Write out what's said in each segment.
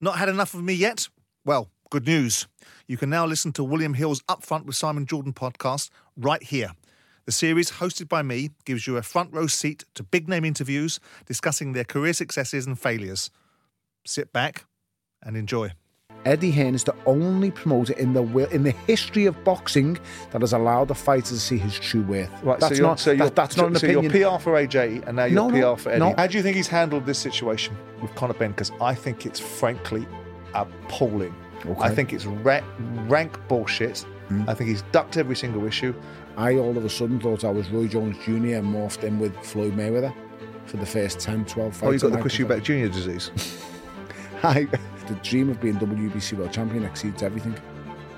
Not had enough of me yet? Well, good news. You can now listen to William Hill's Upfront with Simon Jordan podcast right here. The series, hosted by me, gives you a front row seat to big name interviews discussing their career successes and failures. Sit back and enjoy. Eddie Hearn is the only promoter in the in the history of boxing that has allowed the fighter to see his true worth. Right, that's so you're, not so you're, that- that's not an so opinion. you're PR for AJ and now you're No, PR no, for Eddie. no. How do you think he's handled this situation with Conor Benn? Because I think it's frankly appalling. Okay. I think it's ra- rank bullshit. Hmm. I think he's ducked every single issue. I all of a sudden thought I was Roy Jones Jr. and morphed in with Floyd Mayweather for the first 10, 12 fights. Oh, you've got the Chris Eubank Jr. disease. I, the dream of being WBC world champion exceeds everything.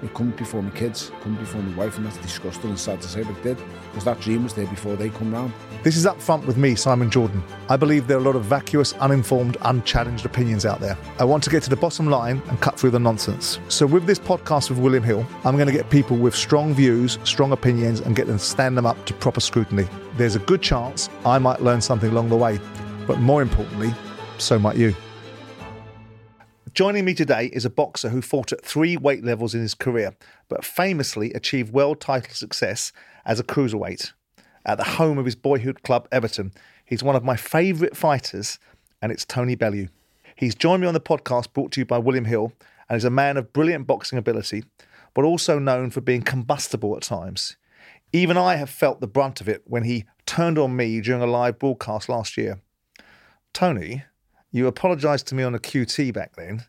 It comes before my kids, comes before my wife, and that's disgusting and sad to say, but it did. Because that dream was there before they come round. This is up front with me, Simon Jordan. I believe there are a lot of vacuous, uninformed, unchallenged opinions out there. I want to get to the bottom line and cut through the nonsense. So, with this podcast with William Hill, I'm going to get people with strong views, strong opinions, and get them to stand them up to proper scrutiny. There's a good chance I might learn something along the way, but more importantly, so might you. Joining me today is a boxer who fought at three weight levels in his career, but famously achieved world title success as a cruiserweight. At the home of his boyhood club, Everton, he's one of my favourite fighters, and it's Tony Bellew. He's joined me on the podcast brought to you by William Hill, and is a man of brilliant boxing ability, but also known for being combustible at times. Even I have felt the brunt of it when he turned on me during a live broadcast last year. Tony, you apologised to me on a QT back then,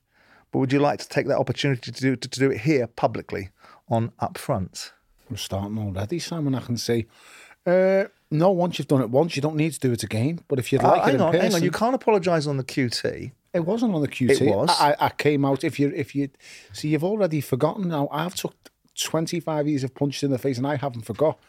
but would you like to take that opportunity to do, to, do it here publicly on Upfront? I'm starting already, Simon. I can say, uh, no, once you've done it once, you don't need to do it again. But if you'd like Oh, it hang in on, person, hang on. You can't apologise on the QT. it wasn't on the QT. It was. I, I came out. If you, if you, see, you've already forgotten now. I've took 25 years of punches in the face, and I haven't forgot.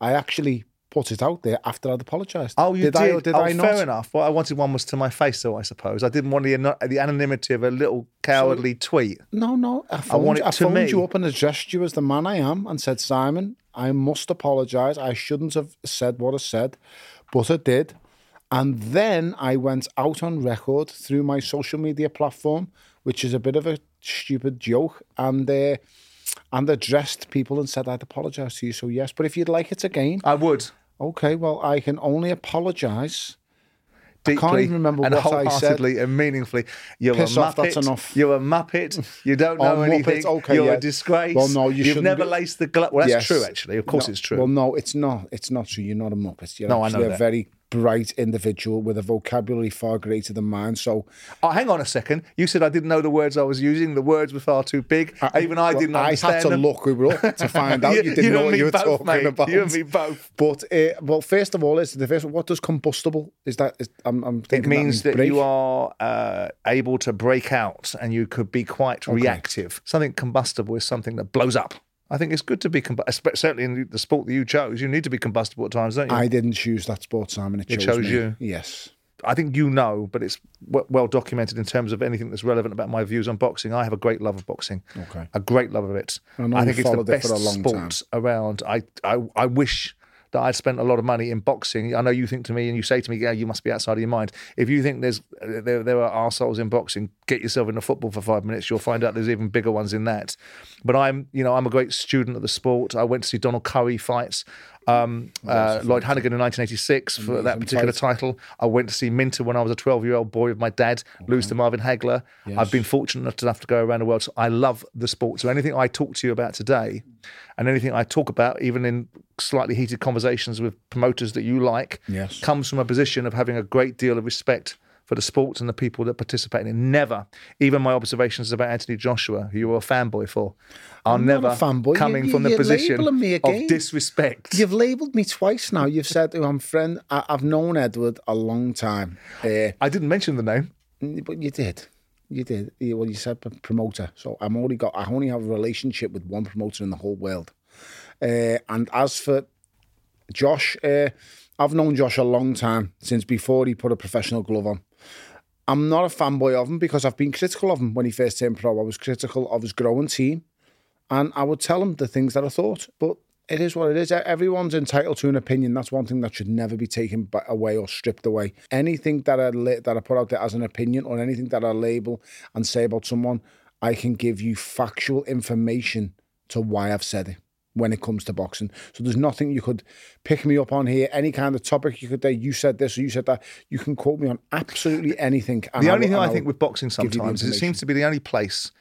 I actually put it out there after I'd apologised. Oh, you did. I or did oh, I not? fair enough. What I wanted one was to my face, though. I suppose I didn't want the the anonymity of a little cowardly tweet. No, no. I, phoned, want it I to phoned me. you up and addressed you as the man I am and said, Simon, I must apologise. I shouldn't have said what I said, but I did. And then I went out on record through my social media platform, which is a bit of a stupid joke, and uh, and addressed people and said I'd apologise to you. So yes, but if you'd like it again, I would okay. Well, I can only apologise. deeply can't even remember and what I said. and meaningfully. You're Piss a off, muppet. that's enough. You're a muppet. You don't know anything. okay, You're yeah. a disgrace. Well, no, you You've never be- laced the glove. Well, that's Yes. true. Actually, of course, No, it's true. Well, no, it's not. It's not true. You're not a muppet. You're No, I know a that. very bright individual with a vocabulary far greater than mine. So Oh, hang on a second. You said I didn't know the words I was using. The words were far too big. Even I well, didn't I had to them. look Uber up to find out you, didn't you know what you were both, talking mate. about. You and me both. But uh, well, first of all, is the first. What does combustible? Is that? Is, I'm, I'm It thinking means that, you are uh, able to break out and you could be quite reactive. Something combustible is something that blows up. I think it's good to be combustible. Certainly in the sport that you chose, you need to be combustible at times, don't you? I didn't choose that sport, Simon. It, It chose, chose you. Yes. I think you know, but it's w- well documented in terms of anything that's relevant about my views on boxing. I have a great love of boxing. Okay. A great love of it. I I think it's the best for a long sport around. I, I I wish that I'd spent a lot of money in boxing. I know you think to me and you say to me, yeah, you must be outside of your mind. If you think there's there, there are arseholes in boxing, get yourself into football for five minutes. You'll find out there's even bigger ones in that. But I'm, you know, I'm a great student of the sport. I went to see Donald Curry fights. Um, uh, Lloyd Honeyghan in 1986 for that particular title. I went to see Minter when I was a 12 year old boy with my dad, lose to Marvin Hagler. I've been fortunate enough to go around the world. So I love the sport. So anything I talk to you about today and anything I talk about, even in slightly heated conversations with promoters that you like, Yes. comes from a position of having a great deal of respect for the sport and the people that participate in it. Never, even my observations about Anthony Joshua, who you were a fanboy for, are I'm never fanboy. coming You- from the position of disrespect. You've labelled me twice now. You've said oh, I'm friend. I, I've known Edward a long time. Uh, I didn't mention the name. But you did. You did. You- Well, you said promoter. So I'm only got. I only have a relationship with one promoter in the whole world. Uh, and as for Josh, uh, I've known Josh a long time since before he put a professional glove on. I'm not a fanboy of him because I've been critical of him when he first turned pro. I was critical of his growing team, and I would tell him the things that I thought. But It is what it is. Everyone's entitled to an opinion. That's one thing that should never be taken away or stripped away. Anything that I la- that I put out there as an opinion or anything that I label and say about someone, I can give you factual information to why I've said it when it comes to boxing. So there's nothing you could pick me up on here. Any kind of topic you could say, you said this or you said that. You can quote me on absolutely anything. The only will- thing and I think with boxing give you the sometimes is it seems to be the only place.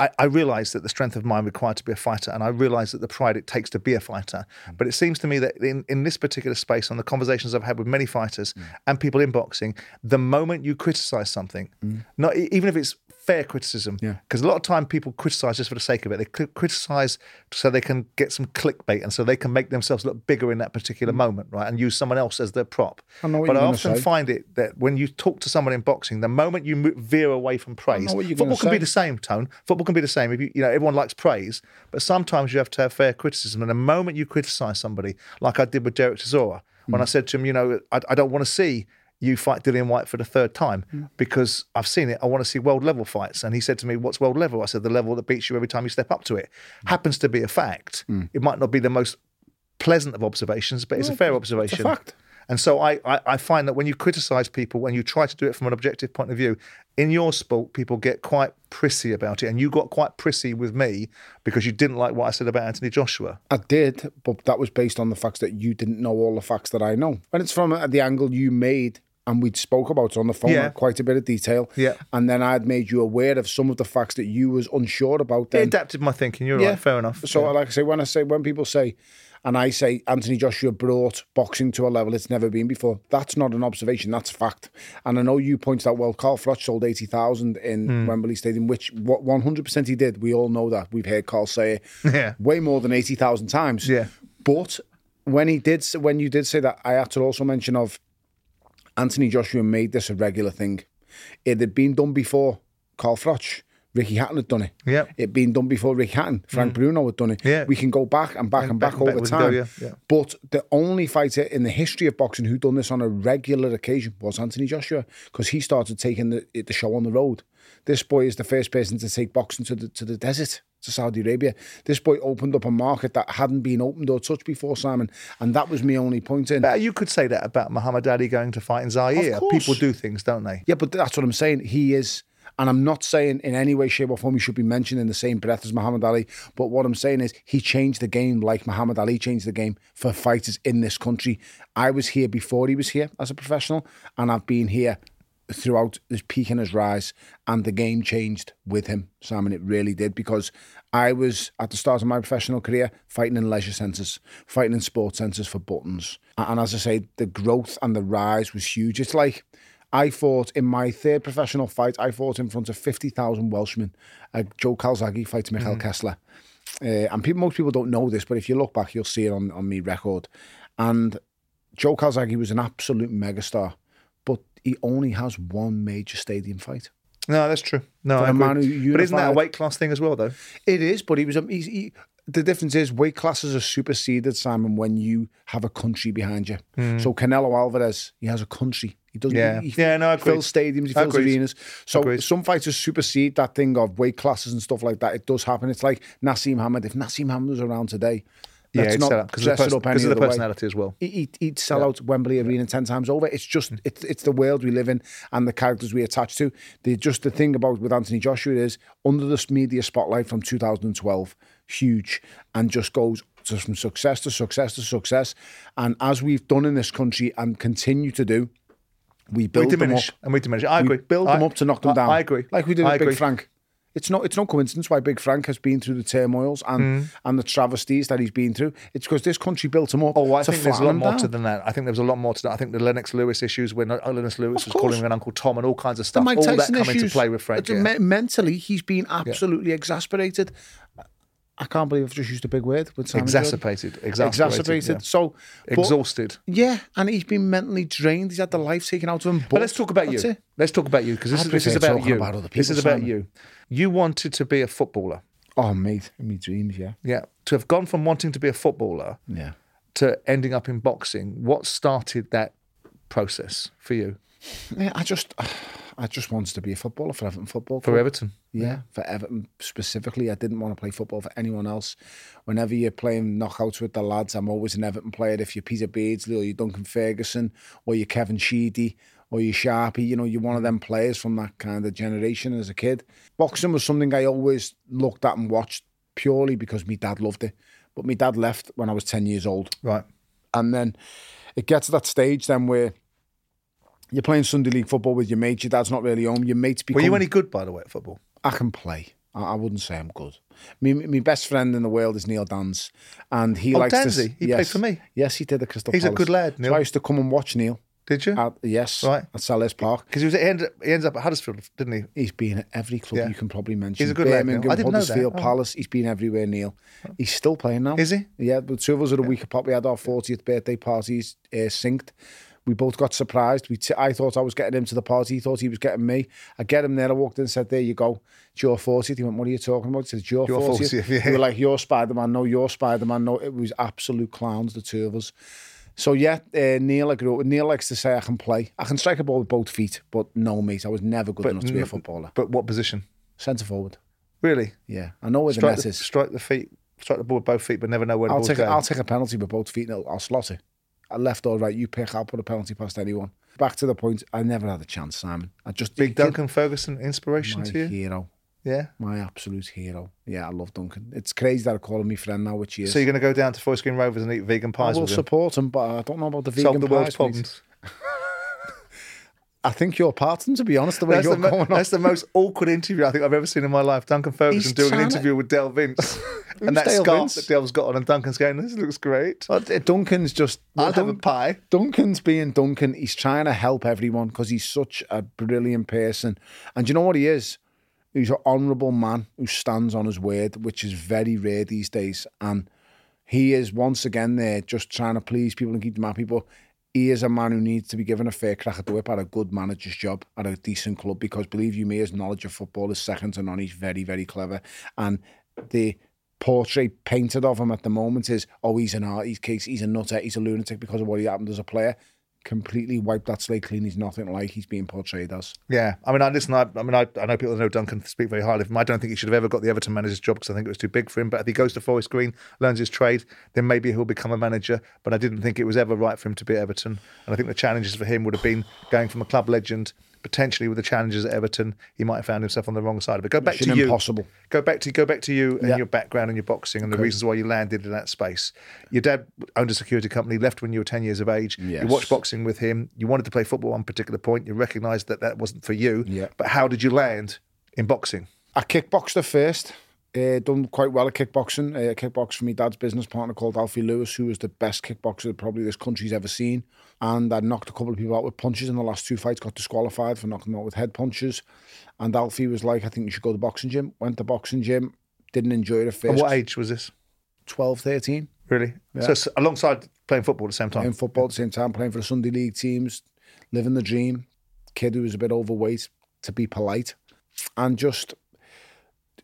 I, I realise that the strength of mind required to be a fighter, and I realise that the pride it takes to be a fighter. Mm. But it seems to me that in, in this particular space, on the conversations I've had with many fighters Mm. and people in boxing, the moment you criticise something, not e- even if it's fair criticism, Mm. Yeah. because a lot of time people criticise just for the sake of it. They cri- criticise so they can get some clickbait and so they can make themselves look bigger in that particular moment, right? And use someone else as their prop. Mm. I but I often say. find it that when you talk to someone in boxing, the moment you veer away from praise, football can be the same tone. Football can be the same. If you, you know, everyone likes praise, but sometimes you have to have fair criticism. And the moment you criticise somebody, like I did with Derek Chisora, when I Mm. said to him, you know, I, I don't want to see you fight Dillian Whyte for the third time Mm. because I've seen it. I want to see world level fights. And he said to me, What's world level? I said, The level that beats you every time you step up to it. Mm. Happens to be a fact. It might not be the most pleasant of observations, but it's a fair observation. fact. And so I, I, I find that when you criticize people, when you try to do it from an objective point of view, in your sport, people get quite prissy about it. And you got quite prissy with me because you didn't like what I said about Anthony Joshua. I did, but that was based on the facts that you didn't know all the facts that I know. And it's from uh, the angle you made, and we'd spoke about it on the phone Yeah. quite a bit of detail. Yeah. And then I'd made you aware of some of the facts that you was unsure about. It Then adapted my thinking. You're Yeah. right. Fair enough. So, Yeah. like I say, when I say when people say, and I say Anthony Joshua brought boxing to a level it's never been before, that's not an observation. That's fact. And I know you pointed out, well, Carl Froch sold eighty thousand in Hmm. Wembley Stadium, which what one hundred percent he did. We all know that. We've heard Carl say it Yeah. way more than eighty thousand times. Yeah. But when he did, when you did say that, I had to also mention of Anthony Joshua made this a regular thing. It had been done before. Carl Froch, Ricky Hatton had done it. Yeah. It had been done before Ricky Hatton. Frank mm. Bruno had done it. Yeah. We can go back and back and, back back, and over time. go, yeah, yeah. But the only fighter in the history of boxing who done this on a regular occasion was Anthony Joshua because he started taking the, the show on the road. This boy is the first person to take boxing to the to the desert. To Saudi Arabia. This boy opened up a market that hadn't been opened or touched before, Simon. And that was my only point in. But you could say that about Muhammad Ali going to fight in Zaire. People do things, don't they? Yeah, but that's what I'm saying. He is, and I'm not saying in any way, shape, or form he should be mentioned in the same breath as Muhammad Ali. But what I'm saying is he changed the game like Muhammad Ali changed the game for fighters in this country. I was here before he was here as a professional, and I've been here throughout his peak and his rise, and the game changed with him, Simon. It really did because I was at the start of my professional career fighting in leisure centres, fighting in sports centres for buttons. And as I say, the growth and the rise was huge. It's like I fought in my third professional fight, I fought in front of 50,000 Welshmen. Uh, Joe Calzaghe fighting Mikkel Kessler. Uh, and people, most people don't know this, but if you look back, you'll see it on, on me record. And Joe Calzaghe was an absolute megastar, he only has one major stadium fight. No, that's true. No, I man who But isn't that a weight class thing as well, though? It is, but he was. A, he, the difference is weight classes are superseded, Simon, when you have a country behind you. Hmm. So Canelo Alvarez, he has a country. He doesn't. Yeah. he, he Yeah, no, I agree. fills stadiums, he fills Agreed. arenas. So Agreed. some fighters supersede that thing of weight classes and stuff like that. It does happen. It's like Naseem Hamed. If Naseem Hamed was around today, Yeah, let's it's not because of, the pers- of the other way. personality as well. He- He'd, he'd sell out Wembley Arena ten times over. It's just it's it's the world we live in and the characters we attach to. The just the thing about with Anthony Joshua is under this media spotlight from 2012, huge, and just goes from success to success to success. And as we've done in this country and continue to do, we We build them up. and we diminish. I We agree. build I- them up to knock them I- down. I agree. Like we did with Big. Frank. It's not it's no coincidence why Big Frank has been through the turmoils and Mm. and the travesties that he's been through. It's because this country built him up. Oh, I to think there's a lot more down. to than that. I think there was a lot more to that. I think the Lennox Lewis issues when uh, Lennox Lewis was course. calling him an Uncle Tom and all kinds of The stuff. All that come issues. into play with Frank. yeah. me- mentally, he's been absolutely exasperated. I can't believe I've just used a big word with Simon Jordan. Exacerbated. Exacerbated. yeah. So, but- Exhausted. yeah, and he's been mentally drained. He's had the life taken out of him. But, But let's talk about you. it. Let's talk about you because this, is this is about you. about other this people, is about Simon. you. You wanted to be a footballer. Oh, mate, in my dreams, yeah, Yeah. To have gone from wanting to be a footballer yeah. to ending up in boxing, what started that process for you? Yeah, I just, I just wanted to be a footballer for Everton Football For Club. Everton. Yeah, for Everton specifically. I didn't want to play football for anyone else. Whenever you're playing knockouts with the lads, I'm always an Everton player. If you're Peter Beardsley or you're Duncan Ferguson or you're Kevin Sheedy or you're Sharpie, you know, you're one of them players from that kind of generation as a kid. Boxing was something I always looked at and watched purely because my dad loved it. But my dad left when I was 10 years old. Right. And then it gets to that stage then where you're playing Sunday League football with your mates. Your dad's not really home. Your mates become... Were you any good, by the way, at football? I can play. I, I wouldn't say I'm good. Me, my best friend in the world is Neil Danns, and he Oh, likes to. Danzy? He played for me? Yes, he did at Crystal He's a good lad, Neil. So I used to come and watch Neil. Did you? At, yes, Right. at Selhurst Park. Because he was he ended, he ends up at Huddersfield, didn't he? He's been at every club Yeah. you can probably mention. He's a good lad, Neil. I didn't know that. Huddersfield, Oh. Palace. He's been everywhere, Neil. He's still playing now. Is he? Yeah, The two of us at a week apart. We had our 40th birthday parties uh, synced. We both got surprised. We t- I thought I was getting him to the party. He thought he was getting me. I get him there. I walked in and said, There you go. It's your 40th. He went, What are you talking about? He said, It's your, Your 40th. 40th, yeah. We were like, You're Spider Man. No, you're Spider Man. No, it was absolute clowns, the two of us. So, yeah, uh, Neil, I grew up with. Neil likes to say I can play. I can strike a ball with both feet, but no, mate. I was never good enough to be a footballer. But what position? Centre forward. Really? Yeah. I know where the Strike net the, is. strike the feet, strike the ball with both feet, but never know where the I'll ball's take, going. I'll take a penalty with both feet and I'll, I'll slot it. I left or right, you pick, I'll put a penalty past anyone. Back to the point, I never had a chance, Simon. I just Big Duncan Ferguson inspiration my to you? hero, Yeah. my absolute hero. Yeah, I love Duncan. It's crazy that I call him my friend now, which he is. So you're going to go down to Forest Green Rovers and eat vegan pies I will with him? support him, but I don't know about the vegan Solve the pies, mate. problems. I think you're part of them, to be honest, the way That's you're the, mo- going on. that's the most awkward interview I think I've ever seen in my life. Duncan Ferguson He's doing an to- interview with Del Vince. and that Dale scarf Vince? that Del's got on, and Duncan's going, This looks great. But, Duncan's just... I'll have a pie. Duncan's being Duncan. He's trying to help everyone because he's such a brilliant person. And do you know what he is? He's an honourable man who stands on his word, which is very rare these days. And he is once again there just trying to please people and keep them happy. But he is a man who needs to be given a fair crack at the whip at a good manager's job at a decent club because believe you me, his knowledge of football is second to none. He's very, very clever. And the portrait painted of him at the moment is, oh, he's an art, he's he's a nutter, he's a lunatic because of what he happened as a player. Completely wiped that slate clean. He's nothing like he's being portrayed as. Yeah, I mean, I listen. I, I mean, I, I know people know Duncan speak very highly of him. I don't think he should have ever got the Everton manager's job because I think it was too big for him. But if he goes to Forest Green, learns his trade, then maybe he'll become a manager. But I didn't think it was ever right for him to be at Everton. And I think the challenges for him would have been going from a club legend, potentially with the challenges at Everton, he might have found himself on the wrong side of it. Go back Mission to you. impossible. Go back to go back to you and Yeah. your background and your boxing and the reasons why you landed in that space. Your dad owned a security company, left when you were ten years of age. You watched boxing with him. You wanted to play football at one particular point. You recognised that that wasn't for you. Yeah. But how did you land in boxing? I kickboxed at first. Uh, done quite well at kickboxing. Uh, kickboxed for my dad's business partner called Alfie Lewis, who was the best kickboxer probably this country's ever seen. And I knocked a couple of people out with punches in the last two fights, got disqualified for knocking them out with head punches. And Alfie was like, I think you should go to the boxing gym. Went to boxing gym, didn't enjoy it at At what age was this? 12, 13. Really? So alongside playing football at the same time. Playing football at the same time, playing for the Sunday League teams, living the dream. Kid who was a bit overweight, to be polite. And just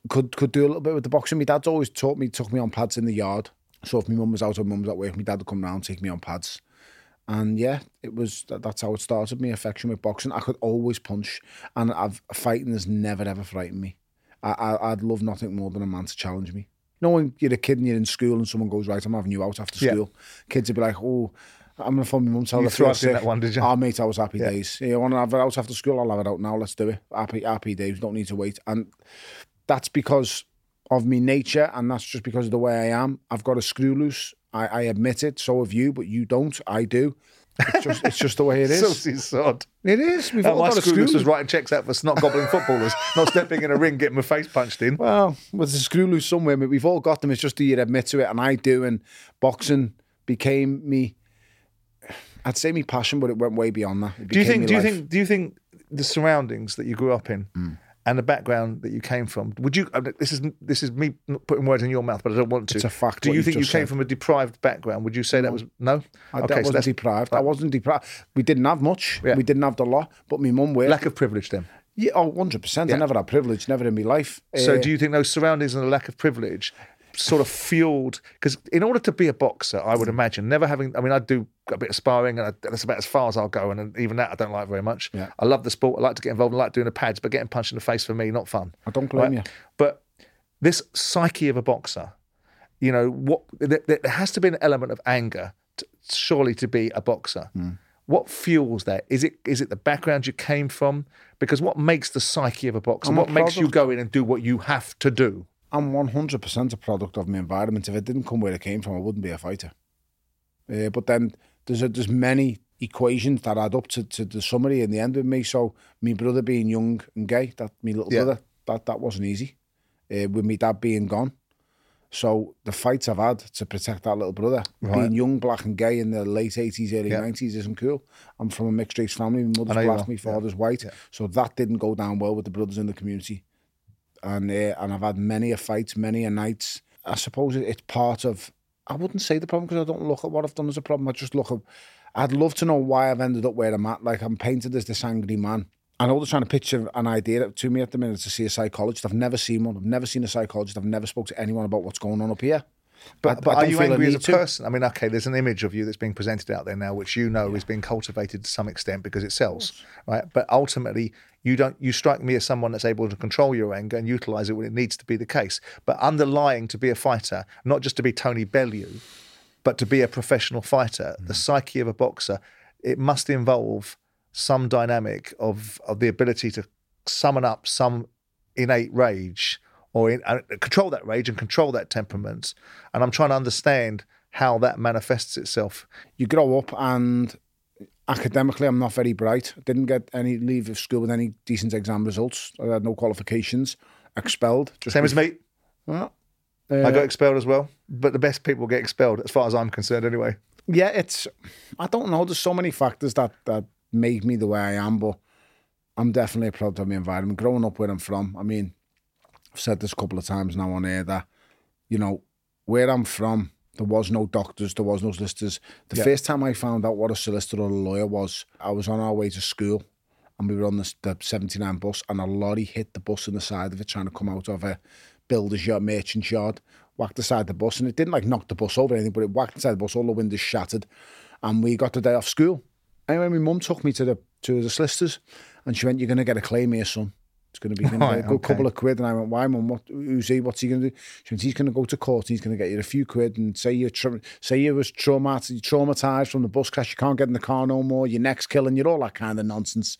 could could do a little bit with the boxing. My dad's always taught me, took me on pads in the yard. So if my mum was out or mum was at work, my dad would come round, take me on pads. And yeah, it was that, that's how it started. My affection with boxing. I could always punch, and I've fighting has never ever frightened me. I, I I'd love nothing more than a man to challenge me. You know when you're a kid and you're in school and someone goes right, I'm having you out after Yeah. school. Kids would be like, oh. I'm gonna phone my mum. Tell You her in sick. that one, did you? Oh, mate, I was happy Yeah. days. You want to have it out after school? I'll have it out now. Let's do it. Happy, happy days. Don't need to wait. And that's because of me nature, and that's just because of the way I am. I've got a screw loose. I, I admit it. So have you, but you don't. I do. It's just, it's just the way it is. Saucy sod. it is. We've all my got a screw loose was writing checks out for snot gobbling footballers, not stepping in a ring, getting my face punched in. Well, there's a screw loose somewhere. But we've all got them. It's just do you admit to it, and I do. And boxing became me. I'd say me passion, but it went way beyond that. It Do you think? Do you think? Do you think the surroundings that you grew up in Mm. And the background that you came from? Would you? This is this is me putting words in your mouth, but I don't want to. It's a fact Do you think you came said. from a deprived background? Would you say that was no? I, I wasn't that's deprived. I wasn't deprived. We didn't have much. Yeah. We didn't have the lot. But my mum worked. lack of privilege then. yeah, oh, 100%. Yeah. I never had privilege, never in my life. So Uh, do you think those surroundings and the lack of privilege sort of fueled because in order to be a boxer, I would imagine never having. I mean, I do a bit of sparring, and I, that's about as far as I'll go. And even that, I don't like very much. Yeah. I love the sport. I like to get involved. I like doing the pads, but getting punched in the face for me, not fun. I don't blame you. But this psyche of a boxer, you know, what there, there has to be an element of anger, to, surely, to be a boxer. Hmm. What fuels that? Is it is it the background you came from? Because what makes the psyche of a boxer? I'm a what makes you go in and do what you have to do? I'm 100% a product of my environment. If it didn't come where it came from, I wouldn't be a fighter. Uh, but then there's a, there's many equations that add up to, to the summary in the end with me. So my brother being young and gay, that my little Yeah. brother, that that wasn't easy. Uh, with me dad being gone. So the fights I've had to protect that little brother, Right. being young, black and gay in the late 80s, early Yeah. 90s isn't cool. I'm from a mixed race family. My mother's black, my yeah. father's white. So that didn't go down well with the brothers in the community and uh, and I've had many a fights, many a nights. I suppose it- it's part of. I wouldn't say the problem because I don't look at what I've done as a problem. I just look at. I'd love to know why I've ended up where I'm at. Like I'm painted as this angry man. I know they're trying to picture an idea to me at the minute to see a psychologist. I've never seen one. I've never seen a psychologist. I've never spoke to anyone about what's going on up here. But, but I are you angry as a to. person? I mean, okay, there's an image of you that's being presented out there now, which you know is being cultivated to some extent because it sells, right? But ultimately, you don't. You strike me as someone that's able to control your anger and utilize it when it needs to be the case. But underlying to be a fighter, not just to be Tony Bellew, but to be a professional fighter, Mm. the psyche of a boxer, it must involve some dynamic of of the ability to summon up some innate rage or in, uh, control that rage and control that temperament. And I'm trying to understand how that manifests itself. You grow up and academically, I'm not very bright. Didn't get any leave of school with any decent exam results. I had no qualifications. Expelled. Same as me. Well, I uh, got expelled as well. But the best people get expelled, as far as I'm concerned, anyway. yeah, it's. I don't know. There's so many factors that that make me the way I am, but I'm definitely a product of my environment. Growing up where I'm from, I mean, I've said this a couple of times now on air that, you know, where I'm from, there was no doctors, there was no solicitors. The Yeah. first time I found out what a solicitor or a lawyer was, I was on our way to school, and we were on the, the 79 bus, and a lorry hit the bus on the side of it, trying to come out of a builder's yard, merchant's yard, whacked the side of the bus, and it didn't like knock the bus over or anything, but it whacked the side of the bus, all the windows shattered, and we got the day off school. Anyway, my mum took me to the to the solicitors, and she went, "You're going to get a claim here, son. It's going to be a good okay. couple of quid." And I went, "Why, mum? What? Who's he? What's he going to do?" She went, "He's going to go to court. He's going to get you a few quid and say you tra- say you was traumatized, traumatized from the bus crash. You can't get in the car no more. Your neck's killing you. All that kind of nonsense."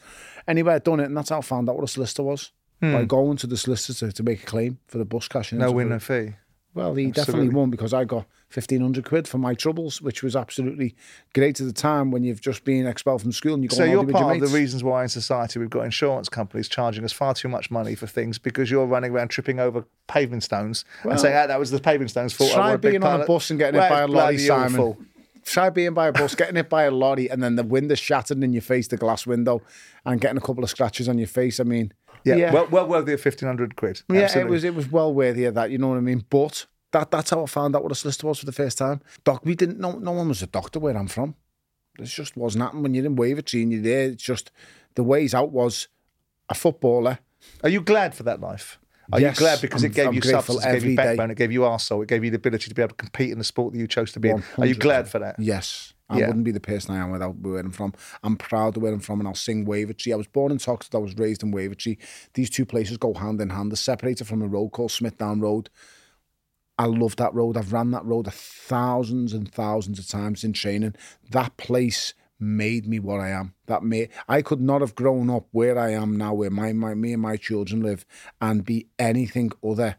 Anyway, I'd done it, and that's how I found out what a solicitor was. By going to the solicitor to make a claim for the bus crash. Hmm. No win, no fee. Well, he definitely won because I got fifteen hundred quid for my troubles, which was absolutely great at the time when you've just been expelled from school and you go So you're with your part of the reasons why in society we've got insurance companies charging us far too much money for things because you're running around tripping over paving stones and saying, ah, that was the paving stones' fault. Try being on a bus and getting Well, hit by a lorry, Simon. awful. Try being by a bus, getting hit by a lorry, and then the window shattered in your face, the glass window, and getting a couple of scratches on your face. I mean, Yeah, yeah, Well, well worthy of 1500 quid. yeah, it was it was well worthy of that. You know what I mean? But that that's how I found out what a solicitor was for the first time. Doc, we didn't. No, no one was a doctor where I'm from. This just wasn't happening when you're in Wavertree and you're there. It's just the ways out was a footballer. Are you glad for that life? Are Yes, you glad because I'm- it gave I'm you substance, it gave you day. backbone, it gave you arsehole, it gave you the ability to be able to compete in the sport that you chose to be in? Are you glad for that? Yes. I Yeah. wouldn't be the person I am without where I'm from. I'm proud of where I'm from and I'll sing Wavertree. I was born in Toxteth, I was raised in Wavertree. These two places go hand in hand. They're separated from a road called Smithdown Road. I love that road. I've ran that road thousands and thousands of times in training. That place made me what I am. That made I could not have grown up where I am now, where my, my me and my children live, and be anything other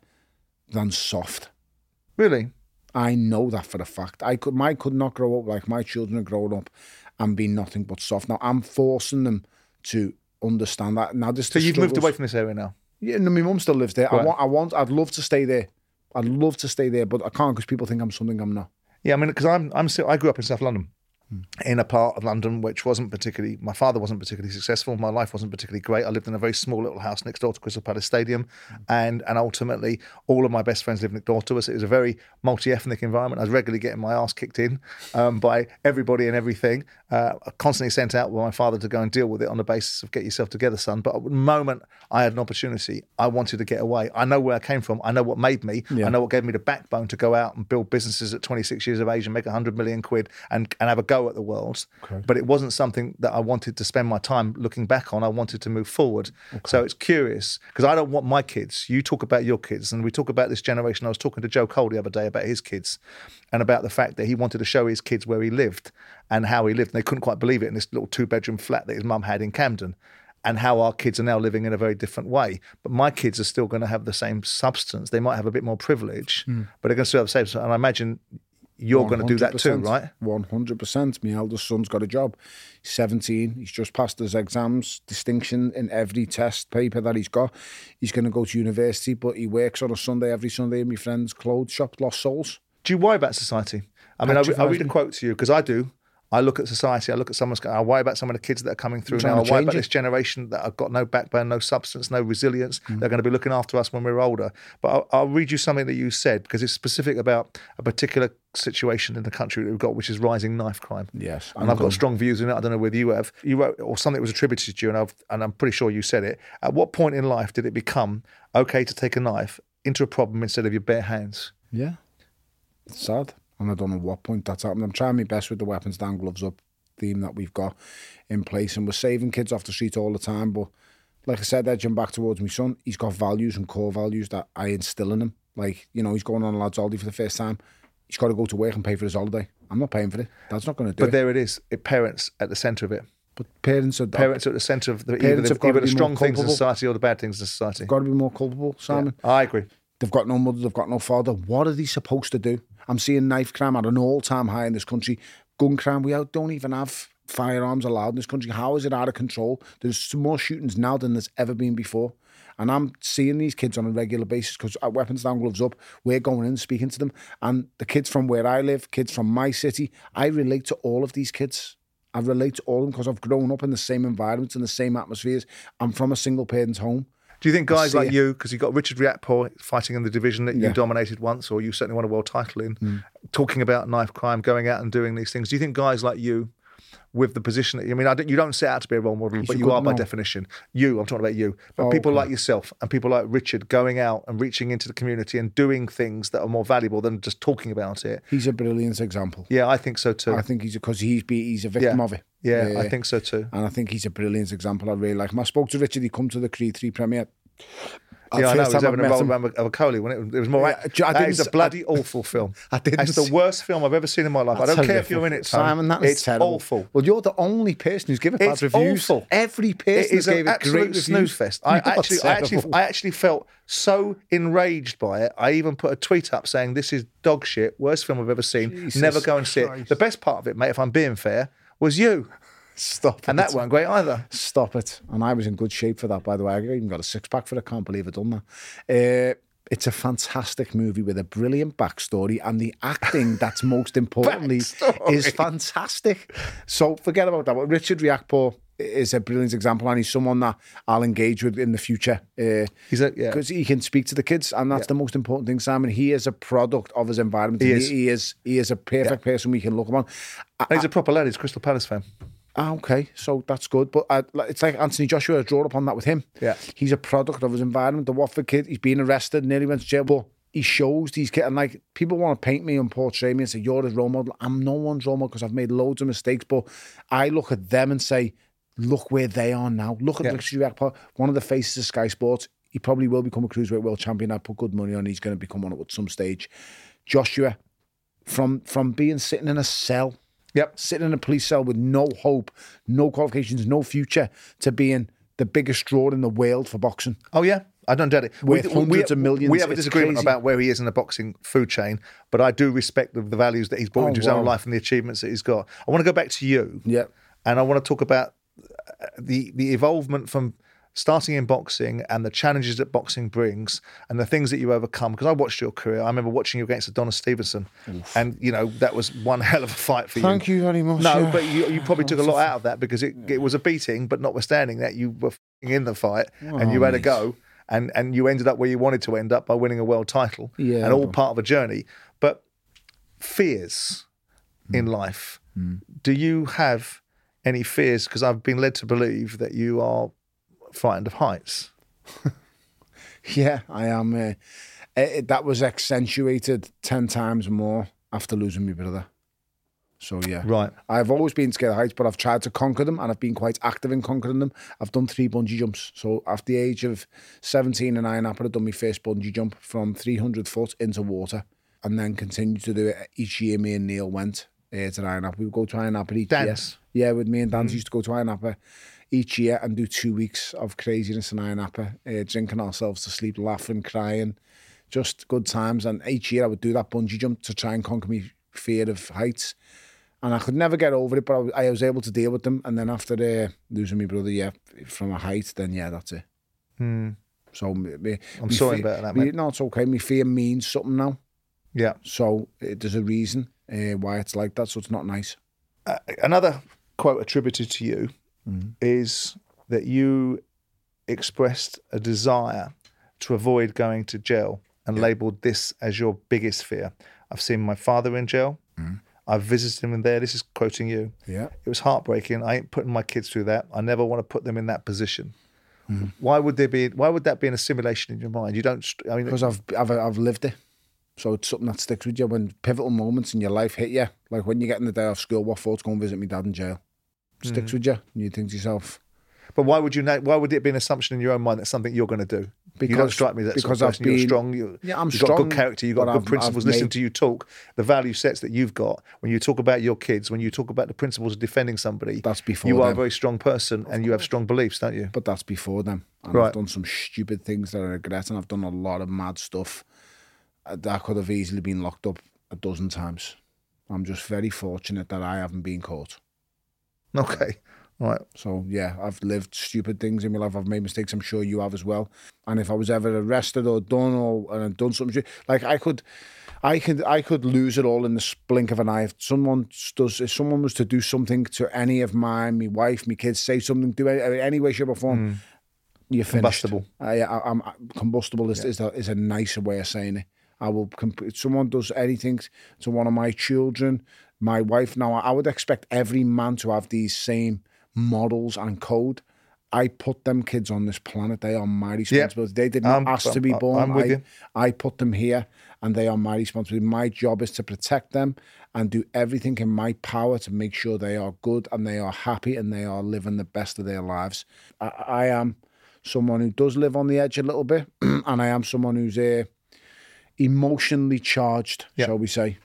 than soft. Really? I know that for a fact. I could, my could not grow up like my children are growing up and be nothing but soft. Now I'm forcing them to understand that. Now this So you've moved away from this area now? Yeah, no, my mum still lives there. I want, I want, I'd love to stay there. I'd love to stay there, but I can't because people think I'm something I'm not. Yeah, I mean, because I'm, I'm still, I grew up in South London. In a part of London which wasn't particularly, my father wasn't particularly successful. My life wasn't particularly great. I lived in a very small little house next door to Crystal Palace Stadium. And, and ultimately, all of my best friends lived next door to us. It was a very multi ethnic environment. I was regularly getting my ass kicked in um, by everybody and everything. Uh, constantly sent out by my father to go and deal with it on the basis of get yourself together, son. But at the moment I had an opportunity, I wanted to get away. I know where I came from. I know what made me. Yeah. I know what gave me the backbone to go out and build businesses at 26 years of age and make 100 million quid and, and have a go at the world. But it wasn't something that I wanted to spend my time looking back on. I wanted to move forward. So it's curious because I don't want my kids. You talk about your kids, and we talk about this generation. I was talking to Joe Cole the other day about his kids and about the fact that he wanted to show his kids where he lived and how he lived. And they couldn't quite believe it in this little two bedroom flat that his mum had in Camden and how our kids are now living in a very different way. But my kids are still going to have the same substance. They might have a bit more privilege, hmm. but they're going to still have the same. And I imagine you're going to do that too, right? 100%. My eldest son's got a job. He's 17. He's just passed his exams, distinction in every test paper that he's got. He's going to go to university, but he works on a Sunday every Sunday in my friend's clothes shop, Lost Souls. Do you worry about society? I mean, I, I read a quote to you because I do. I look at society. I look at someone's. I worry about some of the kids that are coming through now. I worry about it. this generation that have got no backbone, no substance, no resilience. Mm. They're going to be looking after us when we're older. But I'll, I'll read you something that you said because it's specific about a particular situation in the country that we've got, which is rising knife crime. Yes. And I've got strong views in it. I don't know whether you have. You wrote, or something was attributed to you, and, I've, and I'm pretty sure you said it. At what point in life did it become okay to take a knife into a problem instead of your bare hands? Yeah. It's sad. And I don't know what point that's happened. I'm trying my best with the weapons down, gloves up theme that we've got in place. And we're saving kids off the street all the time. But like I said, edging back towards my son, he's got values and core values that I instill in him. Like, you know, he's going on a lad's holiday for the first time. He's got to go to work and pay for his holiday. I'm not paying for it. That's not going to do But it. there it is. It parents at the centre of it. But parents are Parents are at the centre of the, either Parents the, either the strong things in society or the bad things in society. They've got to be more culpable, Simon. I agree. They've got no mother, they've got no father. What are they supposed to do? I'm seeing knife crime at an all time high in this country. Gun crime, we don't even have firearms allowed in this country. How is it out of control? There's more shootings now than there's ever been before. And I'm seeing these kids on a regular basis because at Weapons Down Gloves Up, we're going in speaking to them. And the kids from where I live, kids from my city, I relate to all of these kids. I relate to all of them because I've grown up in the same environments and the same atmospheres. I'm from a single parent's home. Do you think guys like it. you, because you've got Richard Riakporhe fighting in the division that you dominated once, or you certainly won a world title in, mm. talking about knife crime, going out and doing these things. Do you think guys like you, with the position that I mean, I don't, you don't set out to be a role model, but you are by definition. You, I'm talking about you, but Oh, people okay. like yourself and people like Richard going out and reaching into the community and doing things that are more valuable than just talking about it. He's a brilliant example. Yeah, I think so too. I think he's because he's be, he's a victim Yeah. of it. yeah, Uh, I think so too. and I think he's a brilliant example. I really like him. I spoke to Richard. He come to the Creed Three premiere. Yeah, I know. He was I having a roll him- around of a Coley when it, it was more. Yeah, I that is a bloody awful film. I didn't It's the worst film I've ever seen in my life. I don't care if you're in it, Tony. Simon. That is it's terrible. awful. Well, you're the only person who's given bad It's reviews. awful. Every person is gave it great snooze fest. I actually, I actually. I actually felt so enraged by it. I even put a tweet up saying, "This is dog shit. Worst film I've ever seen. Jesus Never go and see it." The best part of it, mate, if I'm being fair, was you, Stop it. and it. that weren't great either. Stop it. And I was in good shape for that, by the way. I even got a six pack for it. I Can't believe I've done that. Uh, it's a fantastic movie with a brilliant backstory, and the acting that's most importantly is fantastic. So forget about that. But Richard Riakporhe is a brilliant example, and he's someone that I'll engage with in the future. Uh, He's a yeah. because he can speak to the kids, and that's the most important thing, Simon. He is a product of his environment. He is. He, is. He is a perfect person we can look upon. And he's a proper lad. He's Crystal Palace fan. Ah, okay, so that's good. But uh, it's like Anthony Joshua. I draw upon that with him. Yeah. he's a product of his environment. The Watford kid, he's been arrested, nearly went to jail, but he shows these kids. And like people want to paint me and portray me and say you're his role model. I'm no one's role model because I've made loads of mistakes. But I look at them and say, look where they are now. Look at Yeah. Riakporhe, one of the faces of Sky Sports. He probably will become a cruiserweight world champion. I put good money on. He's going to become one at some stage. Joshua, from from being sitting in a cell Yep. sitting in a police cell with no hope, no qualifications, no future, to being the biggest draw in the world for boxing. Oh yeah, I don't doubt it. Worth hundreds of millions, We have a disagreement crazy. about where he is in the boxing food chain, but I do respect the, the values that he's brought Oh, into his wow. own life and the achievements that he's got. I want to go back to you. Yeah. and I want to talk about uh, the the evolvement from starting in boxing and the challenges that boxing brings and the things that you overcome. Because I watched your career. I remember watching you against Adonis Stevenson, and you know that was one hell of a fight for you. Thank you very much. No, yeah. but you, you probably took a lot out of that because it, it was a beating, but notwithstanding that, you were f***ing in the fight and you Oh, had a go and, and you ended up where you wanted to end up by winning a world title. Yeah, And all part of a journey. But fears Hmm. in life, do you have any fears? Because I've been led to believe that you are frightened of heights. Yeah, I am. Uh, it, that was accentuated 10 times more after losing my brother. So, yeah. Right. I've always been scared of heights, but I've tried to conquer them and I've been quite active in conquering them. I've done three bungee jumps. So, after the age of 17 and Ayia Napa, I've done my first bungee jump from 300 foot into water and then continued to do it each year. Me and Neil went uh, to Ayia Napa. We would go to Ayia Napa each Dance? year. Yeah, with me and Dan used to go to Ayia Napa each year and do two weeks of craziness in Ayia Napa, uh, drinking ourselves to sleep, laughing, crying, just good times. And each year I would do that bungee jump to try and conquer my fear of heights. And I could never get over it, but I was, I was able to deal with them. And then after uh, losing my brother, yeah, from a height, then yeah, that's it. So me, me, I'm me sorry about that, me- mate. No, it's okay. My fear means something now. Yeah. So uh, there's a reason uh, why it's like that. So it's not nice. Uh, another quote attributed to you Mm-hmm. is that you expressed a desire to avoid going to jail and labeled this as your biggest fear. I've seen my father in jail. Mm-hmm. I've visited him in there. This is quoting you. Yeah. It was heartbreaking. I ain't putting my kids through that. I never want to put them in that position. Mm-hmm. Why would there be? Why would that be an assimilation in your mind? You don't. I mean, because I've, I've I've lived it. So it's something that sticks with you when pivotal moments in your life hit you. Like when you get in the day off school, what for to go and visit my dad in jail? Sticks with you. And you think to yourself, But why would you? Why would it be an assumption in your own mind that something you're going to do? you don't Because- strike me as that because sort I've of person. You're been- strong. You, Yeah, I'm you've got strong, good character. You've got but good I've- principles. I've Listen made- to you talk. The value sets that you've got when you talk about your kids. When you talk about the principles of defending somebody. That's before you are a them. very strong person and you have strong beliefs, don't you? but that's before them. And Right. I've done some stupid things that I regret, and I've done a lot of mad stuff uh, that could have easily been locked up a dozen times. I'm just very fortunate that I haven't been caught. Okay. All right. So yeah, I've lived stupid things in my life. I've made mistakes. I'm sure you have as well. And if I was ever arrested or done or and done something, like I could, I could, I could lose it all in the blink of an eye. If someone does, if someone was to do something to any of mine, my wife, my kids, say something, do any, any way, shape or form, mm. you're finished. Combustible. Uh, I, I, I'm combustible is is, a, is a nicer way of saying it. I will. If someone does anything to one of my children, my wife. Now, I would expect every man to have these same models and code. I put them kids on this planet. They are my responsibility. They did not I'm- ask to I'm- be I'm born. with I, you. I put them here, and they are my responsibility. My job is to protect them and do everything in my power to make sure they are good and they are happy and they are living the best of their lives. I, I am someone who does live on the edge a little bit, and I am someone who's uh, emotionally charged, Yeah. shall we say.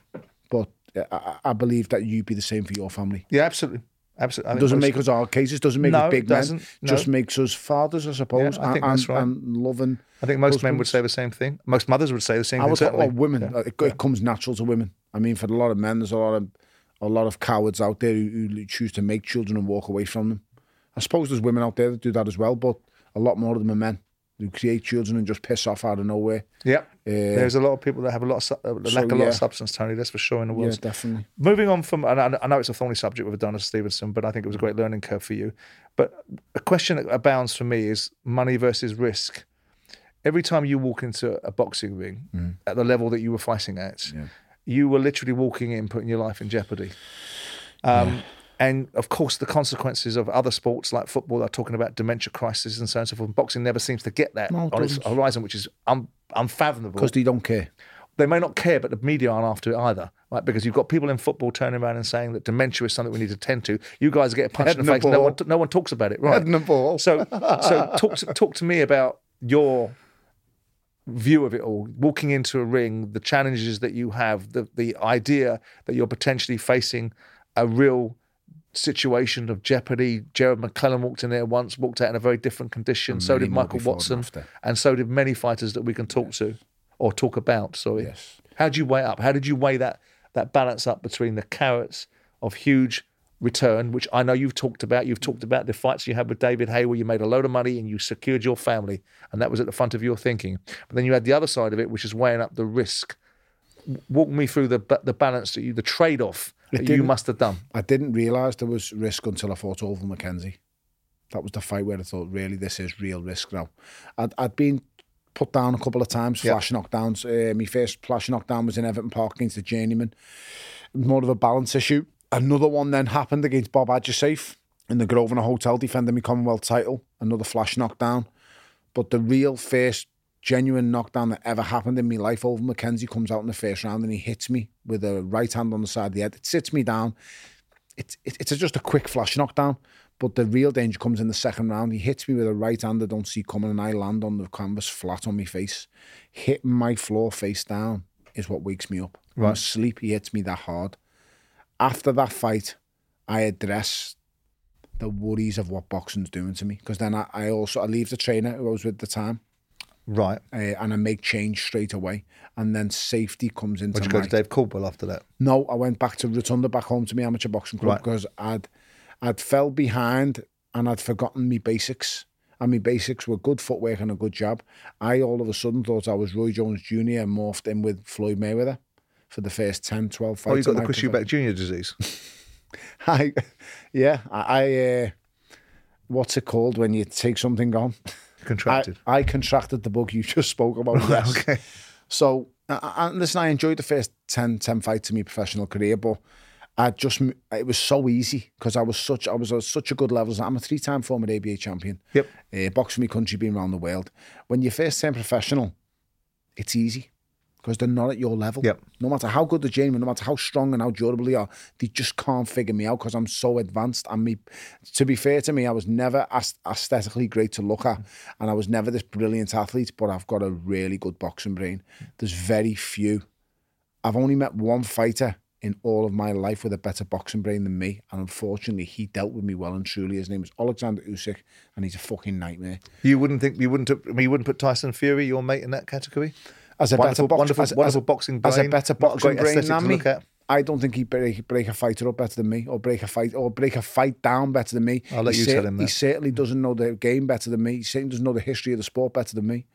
I, I believe that you'd be the same for your family. Yeah, absolutely. Absolutely. It doesn't make us our cases, doesn't make No, us big men, no. just makes us fathers, I suppose, I think and, that's right. and loving. I think most men would say the same thing. Most mothers would say the same I thing. certainly. well, women. uh, It, it comes natural to women. I mean, for a lot of men, there's a lot of a lot of cowards out there who, who choose to make children and walk away from them. I suppose there's women out there that do that as well, but a lot more of them are men who create children and just piss off out of nowhere. Yep. Uh, There's a lot of people that have a lot of su- uh, lack a lot yeah. of substance, Tony. That's for sure in the Yeah, world. definitely. Moving on from, and I I know it's a thorny subject with Adonis Stevenson, but I think it was a great learning curve for you. But a question that abounds for me is money versus risk. Every time you walk into a boxing ring at the level that you were fighting at, you were literally walking in, putting your life in jeopardy. Um, And of course, the consequences of other sports like football are talking about dementia crisis and so on and so forth. Boxing never seems to get that No, on its horizon, which is un- unfathomable Because they don't care. they may not care, but the media aren't after it either, right? Because you've got people in football turning around and saying that dementia is something we need to tend to. You guys get punched in the face, no one, no one talks about it, right? Head ball. So, so talk to, talk to me about your view of it all. Walking into a ring, the challenges that you have, the the idea that you're potentially facing a real situation of jeopardy. Gerald McClellan walked in there once, walked out in a very different condition. so did Michael before and Watson, and so did many fighters that we can talk to or talk about. Sorry. Yes. How did you weigh up? How did you weigh that that balance up between the carrots of huge return, which I know you've talked about. You've talked about the fights you had with David Haye, where you made a load of money and you secured your family, and that was at the front of your thinking. But then you had the other side of it, which is weighing up the risk. Walk me through the the balance that you, the trade off you must have done. I didn't realise there was risk until I fought Ovill McKenzie. That was the fight where I thought, really, this is real risk now. I'd, I'd been put down a couple of times, Yeah. flash knockdowns. Uh, my first flash knockdown was in Everton Park against the Journeyman. More of a balance issue. Another one then happened against Bob Ajisafe in the Grosvenor Hotel, defending my Commonwealth title. Another flash knockdown. But the real first genuine knockdown that ever happened in my life, Ovill McKenzie comes out in the first round and he hits me with a right hand on the side of the head. It sits me down. It's it, it's just a quick flash knockdown. But the real danger comes in the second round. He hits me with a right hand I don't see coming, and I land on the canvas flat on my face. Hitting my floor face down is what wakes me up. I'm Right. asleep. He hits me that hard. After that fight, I address the worries of what boxing's doing to me. Because then I, I also I leave the trainer who I was with at the time, Right. uh, and I make change straight away. And then safety comes into Would you my go to Dave Coldwell after that? no, I went back to Rotunda, back home to my amateur boxing club Right. because I'd I'd fell behind and I'd forgotten me basics. And my basics were good footwork and a good jab. I all of a sudden thought I was Roy Jones Jr. and morphed in with Floyd Mayweather for the first 10, 12 fights. Oh, you got the my Chris Eubank Jr. disease. I, yeah, I, I uh, what's it called when you take something on? I, Contracted. I contracted the bug you just spoke about. yes. okay. So, listen, I enjoyed the first 10, 10 fights of my professional career, but I just, it was so easy because I was such, I was at such a good level. I'm a three time former ABA champion. Yep. Uh, for my country, being around the world. When you first turn professional, it's easy because they're not at your level. Yep. No matter how good the gym, no matter how strong and how durable they are, they just can't figure me out because I'm so advanced. And me, to be fair to me, I was never aesthetically great to look at, and I was never this brilliant athlete. But I've got a really good boxing brain. There's very few. I've only met one fighter in all of my life with a better boxing brain than me, and unfortunately, he dealt with me well and truly. His name is Alexander Usyk, and he's a fucking nightmare. You wouldn't think you wouldn't. You wouldn't put Tyson Fury, your mate, in that category. As a Wonderful, better box, wonderful, as, wonderful as, boxing brain. as a better boxing brain than me. I don't think he'd break, break a fighter up better than me, or break a fight, or break a fight down better than me. I'll let He you tell him that. He certainly doesn't know the game better than me. He certainly doesn't know the history of the sport better than me.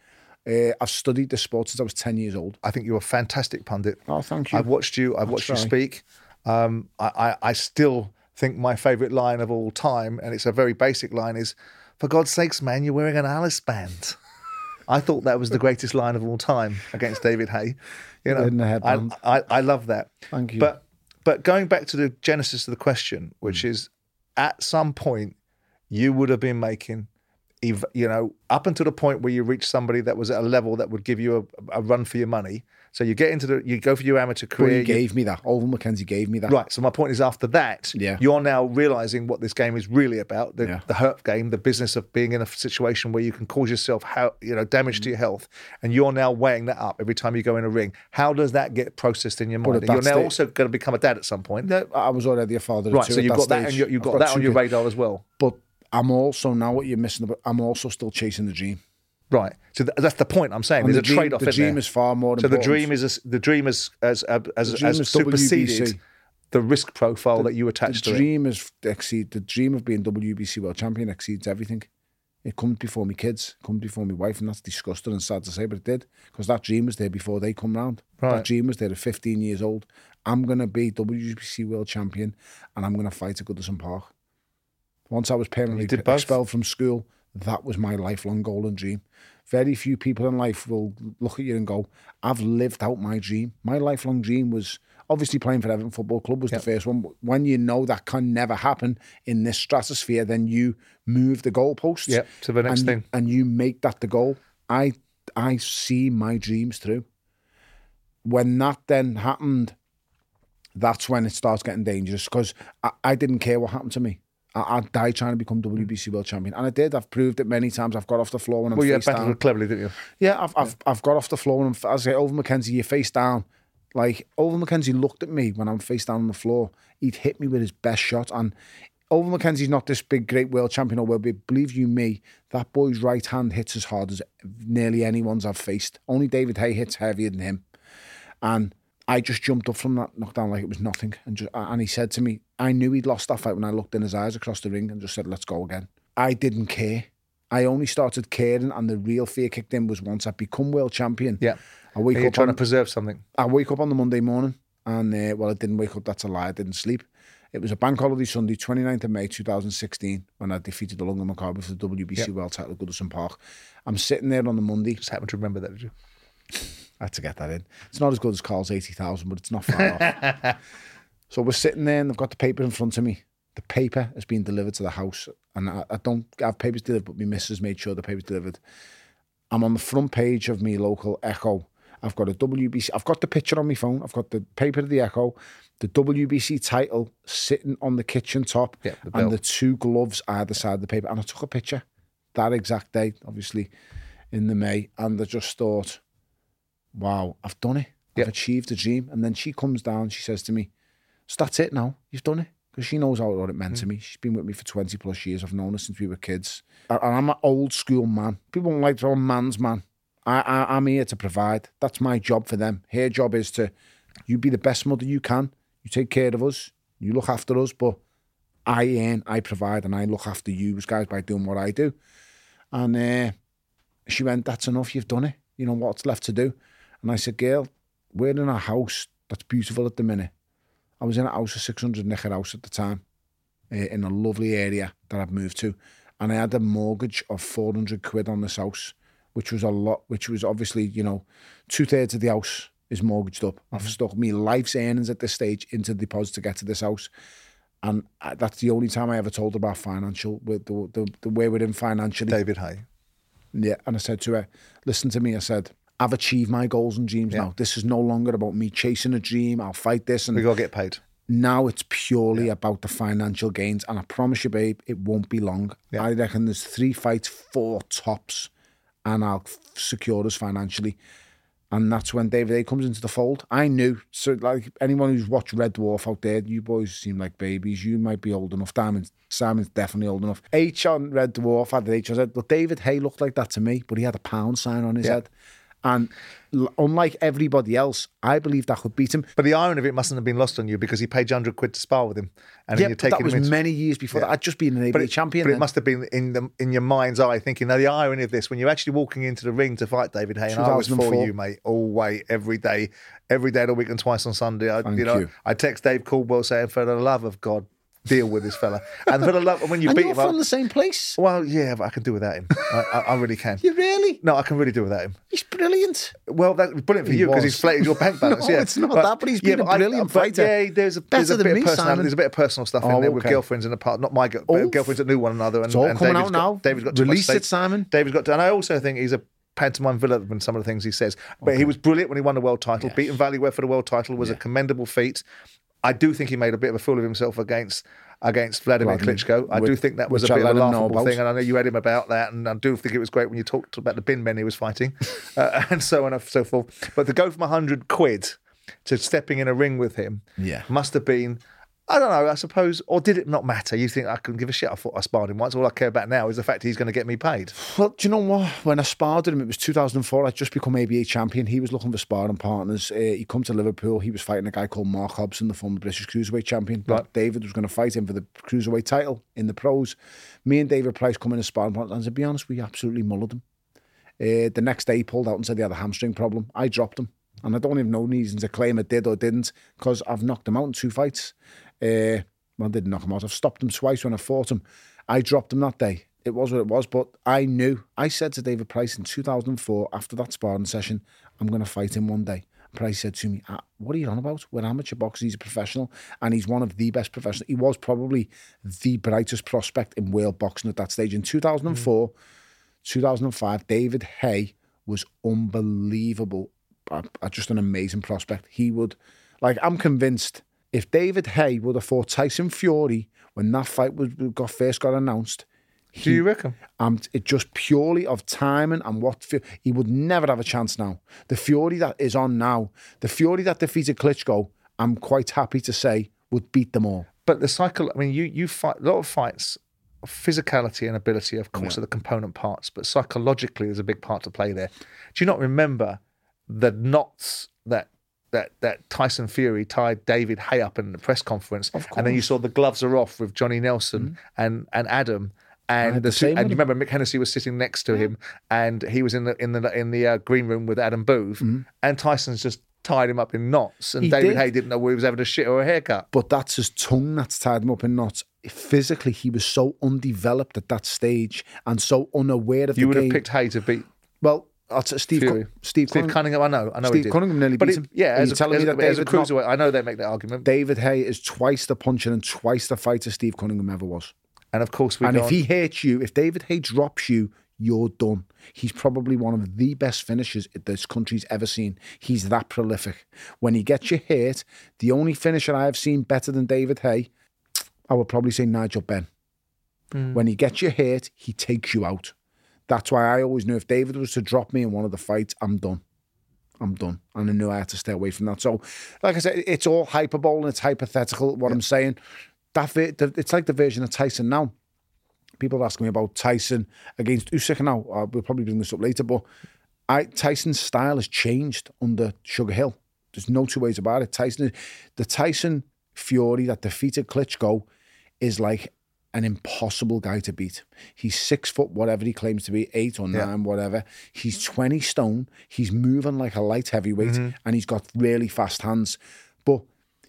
Uh, I've studied the sport since I was ten years old. I think you're a fantastic pundit. Oh, thank you. I've watched you. I've watched you speak. Um, I, I, I still think my favourite line of all time, and it's a very basic line, is "For God's sakes, man, you're wearing an Alice band." I thought that was the greatest line of all time against David Haye. You know, I. I, I love that. Thank you. But but going back to the genesis of the question, which Hmm. is at some point you would have been making, you know, up until the point where you reached somebody that was at a level that would give you a, a run for your money. So you get into the, you go for your amateur career. he you- gave me that. Ovill McKenzie gave me that. Right. So my point is, after that, Yeah. you're now realizing what this game is really about the, Yeah. the hurt game, the business of being in a situation where you can cause yourself how you know damage Mm. to your health, and you're now weighing that up every time you go in a ring. How does that get processed in your mind? You're now stage- also going to become a dad at some point, No, I was already a father. right? So you've got that, and you- you've I've got that on your radar as well, But I'm also now what you're missing. About, I'm also still chasing the dream. Right? So th- that's the point I'm saying. And There's the a trade off the dream there. is far more. so the important. dream is a, the dream is as as as, The dream as is superseded WBC. the risk profile that you attach the to it. dream is exceed the dream of being WBC world champion exceeds everything. It comes before my kids, it comes before my wife, and that's disgusting and sad to say, but it did because that dream was there before they come round. Right. That dream was there at 15 years old. I'm gonna be WBC world champion, and I'm gonna fight at Goodison Park. Once I was permanently expelled from school, that was my lifelong goal and dream. Very few people in life will look at you and go, "I've lived out my dream." My lifelong dream was obviously playing for Everton Football Club was the first one. When you know that can never happen in this stratosphere, then you move the goalposts. Yep, to the next and, thing. and you make that the goal. I I see my dreams through. When that then happened, that's when it starts getting dangerous because I, I didn't care what happened to me. I, I died trying to become WBC mm. world champion, and I did. I've proved it many times. I've got off the floor when I'm Well, you face battled down. cleverly, didn't you? Yeah, I've, I've I've got off the floor and I'm, as I say, Ovill McKenzie, you face down. Like Ovill McKenzie looked at me when I'm face down on the floor. He'd hit me with his best shot, and Ovill McKenzie's not this big, great world champion or world. But believe you me, that boy's right hand hits as hard as nearly anyone's I've faced. Only David Haye hits heavier than him, and I just jumped up from that knockdown like it was nothing. And just, and he said to me, I knew he'd lost that fight when I looked in his eyes across the ring and just said, let's go again. I didn't care. I only started caring, and the real fear kicked in was once I'd become world champion. Yeah. I wake Are you up trying on, to preserve something? I wake up on the Monday morning, and uh, well, I didn't wake up. That's a lie. I didn't sleep. It was a bank holiday Sunday, 29th of May 2016, when I defeated Ilunga Makabu for the WBC Yep. World Title at Goodison Park. I'm sitting there on the Monday. Just happened to remember that, did you? I had to get that in. It's not as good as Carl's 80,000, but it's not far off. So we're sitting there and I've got the paper in front of me. The paper has been delivered to the house. And I, I don't have papers delivered, but my missus made sure the paper's delivered. I'm on the front page of my local Echo. I've got a WBC. I've got the picture on my phone. I've got the paper of the Echo, the WBC title sitting on the kitchen top, Yeah, the and the two gloves either side of the paper. And I took a picture that exact day, obviously in the May, and I just thought, wow, I've done it. I've achieved a dream. And then she comes down, she says to me, so that's it now. You've done it. Because she knows how what it meant to me. She's been with me for 20 plus years. I've known her since we were kids. And and I'm an old school man. People don't like to a man's man. I, I, I'm here to provide. That's my job for them. Her job is to, you be the best mother you can. You take care of us. You look after us. But I earn, I provide, and I look after you guys by doing what I do. And uh, she went, that's enough. You've done it. You know what's left to do. And I said, girl, we're in a house that's beautiful at the minute. I was in a house, a 600 nicker house at the time, uh, in a lovely area that I'd moved to. And I had a mortgage of 400 quid on this house, which was a lot, which was obviously, you know, two thirds of the house is mortgaged up. I've stuck me life's earnings at this stage into the deposit to get to this house. And I, that's the only time I ever told her about financial, with the, the, the way we're in financially. David Haye. Yeah, and I said to her, "Listen to me." I said, "I've achieved my goals and dreams Yeah. now. This is no longer about me chasing a dream. I'll fight this, and We got to get paid. now it's purely about the financial gains. And I promise you, babe, it won't be long. Yeah. I reckon there's three fights, four tops, and I'll secure us financially." And that's when David Haye comes into the fold. I knew. So, like anyone who's watched Red Dwarf out there, you boys seem like babies. You might be old enough. Simon's, Simon's definitely old enough. H on Red Dwarf had the H. I said, well, David Haye looked like that to me, but he had a pound sign on his Yeah. head. And unlike everybody else, I believe I could beat him. But the irony of it mustn't have been lost on you because he paid you 100 quid to spar with him. And Yeah, you're but that was into many years before that. I'd just been an ABA but champion. But it must have been in the in your mind's eye, thinking now the irony of this when you're actually walking into the ring to fight David Haye, and I was for you, mate, all way, every day, every day of the week and twice on Sunday. I, Thank you know, you. I text Dave Coldwell saying, "For the love of God, deal with this fella," and for the love when you and beat you're him, I- from the same place. well, yeah, but I can do without him. I, I, I really can. You really? No, I can really do without him. He's brilliant. Well, that's brilliant for He you because was. he's flated your bank balance. No, yeah, it's not that, but he's been a I- brilliant but fighter. Yeah, there's a, there's Better a than bit me, of personality. Simon. There's a bit of personal stuff in Oh, there with okay. girlfriends in the past. Not my girl, Oh. girlfriends that knew one another. And, It's all and coming David's out got, now. David's got too much Release stage- it, Simon. David's got, to, and I also think he's a pantomime villain in some of the things he says. But he was brilliant when he won the world title. Beating Valuev for the world title was a commendable feat. I do think he made a bit of a fool of himself against against Vladimir Vladimir, Klitschko. I do think that was a which I bit of a him know laughable about. thing, and I know you had him about that, and I do think it was great when you talked about the bin men he was fighting, uh, and so on and so forth. But to go from hundred quid to stepping in a ring with him, Yeah. must have been. I don't know. I suppose, or did it not matter? You think I couldn't give a shit? I thought I sparred him once. All I care about now is the fact he's going to get me paid. Well, do you know what? When I sparred him, it was 2004. I'd just become ABA champion. He was looking for sparring partners. Uh, he come to Liverpool. He was fighting a guy called Mark Hobson, the former British cruiserweight champion. Right. David was going to fight him for the cruiserweight title in the pros. Me and David Price come in as sparring partners. And to be honest, we absolutely mullered him. Uh, the next day, he pulled out and said he had a hamstring problem. I dropped him. And I don't even know reason to claim it did or didn't because I've knocked him out in two fights. Uh, well, I didn't knock him out. I've stopped him twice when I fought him. I dropped him that day. It was what it was, but I knew. I said to David Price in 2004, after that sparring session, I'm going to fight him one day. Price said to me, "Ah, What are you on about? We're amateur boxers. He's a professional, and he's one of the best professionals. He was probably the brightest prospect in world boxing at that stage. In 2004, 2005, David Haye was unbelievable. Just an amazing prospect. He would, like, I'm convinced if David Haye would have fought Tyson Fury when that fight was got first got announced, Do you reckon? um, it just purely of timing and what he would never have a chance now. The Fury that is on now, the Fury that defeated Klitschko, I'm quite happy to say would beat them all. But the cycle, I mean, you you fight a lot of fights. Physicality and ability, of course, are the component parts, but psychologically, there's a big part to play there. Do you not remember the knots that that that Tyson Fury tied David Haye up in the press conference, Of and then you saw the gloves are off with Johnny Nelson and and Adam. And the and you remember Mick Hennessy was sitting next to him, and he was in the in the in the uh, green room with Adam Booth, and Tyson's just tied him up in knots, and He David did. Haye didn't know whether he was having a shit or a haircut. But that's his tongue that's tied him up in knots. Physically, he was so undeveloped at that stage and so unaware of the. You would game. have picked Haye to beat Well, Oh, that's Steve. Steve, Steve Cunningham. I know, I know Steve. Cunningham nearly but beat it- him. Yeah, Are as a, telling as, me that as a David not- cruiserweight, I know they make that argument. David Haye is twice the puncher and twice the fighter Steve Cunningham ever was. and of course, we and if he hits you, if David Haye drops you, you're done. He's probably one of the best finishers this country's ever seen. He's that prolific. When he gets you hit, the only finisher I have seen better than David Haye, I would probably say Nigel Benn. Hmm. When he gets you hit, he takes you out. That's why I always knew if David was to drop me in one of the fights, I'm done. I'm done. And I knew I had to stay away from that. So, like I said, it's all hyperbole and it's hypothetical, what I'm saying. That It's like the version of Tyson now people are asking me about Tyson against Usyk now. Uh, we'll probably bring this up later, but I Tyson's style has changed under Sugar Hill. There's no two ways about it. Tyson, the Tyson Fury that defeated Klitschko is like an impossible guy to beat. He's six foot, whatever he claims to be, eight or nine, whatever. He's 20 stone. He's moving like a light heavyweight mm-hmm. and he's got really fast hands. But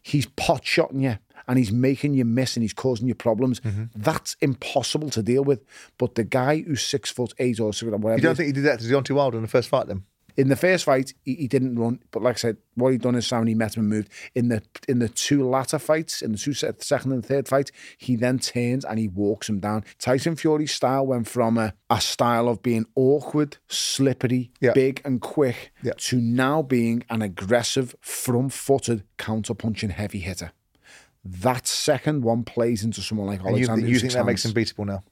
he's pot shotting you and he's making you miss and he's causing you problems. Mm-hmm. That's impossible to deal with. But the guy who's six foot eight or whatever, you don't think he did that to Deontay Wilder in the first fight, then? In the first fight he, he didn't run, but like I said, what he done is sound he met him and moved. In the in the two latter fights, in the two se- second and third fight, he then turns and he walks him down. Tyson Fury's style went from a, a style of being awkward, slippery, Yeah. big and quick Yeah. to now being an aggressive, front-footed, counter-punching heavy hitter. That second one plays into someone like And you, Alexander you think that makes him beatable now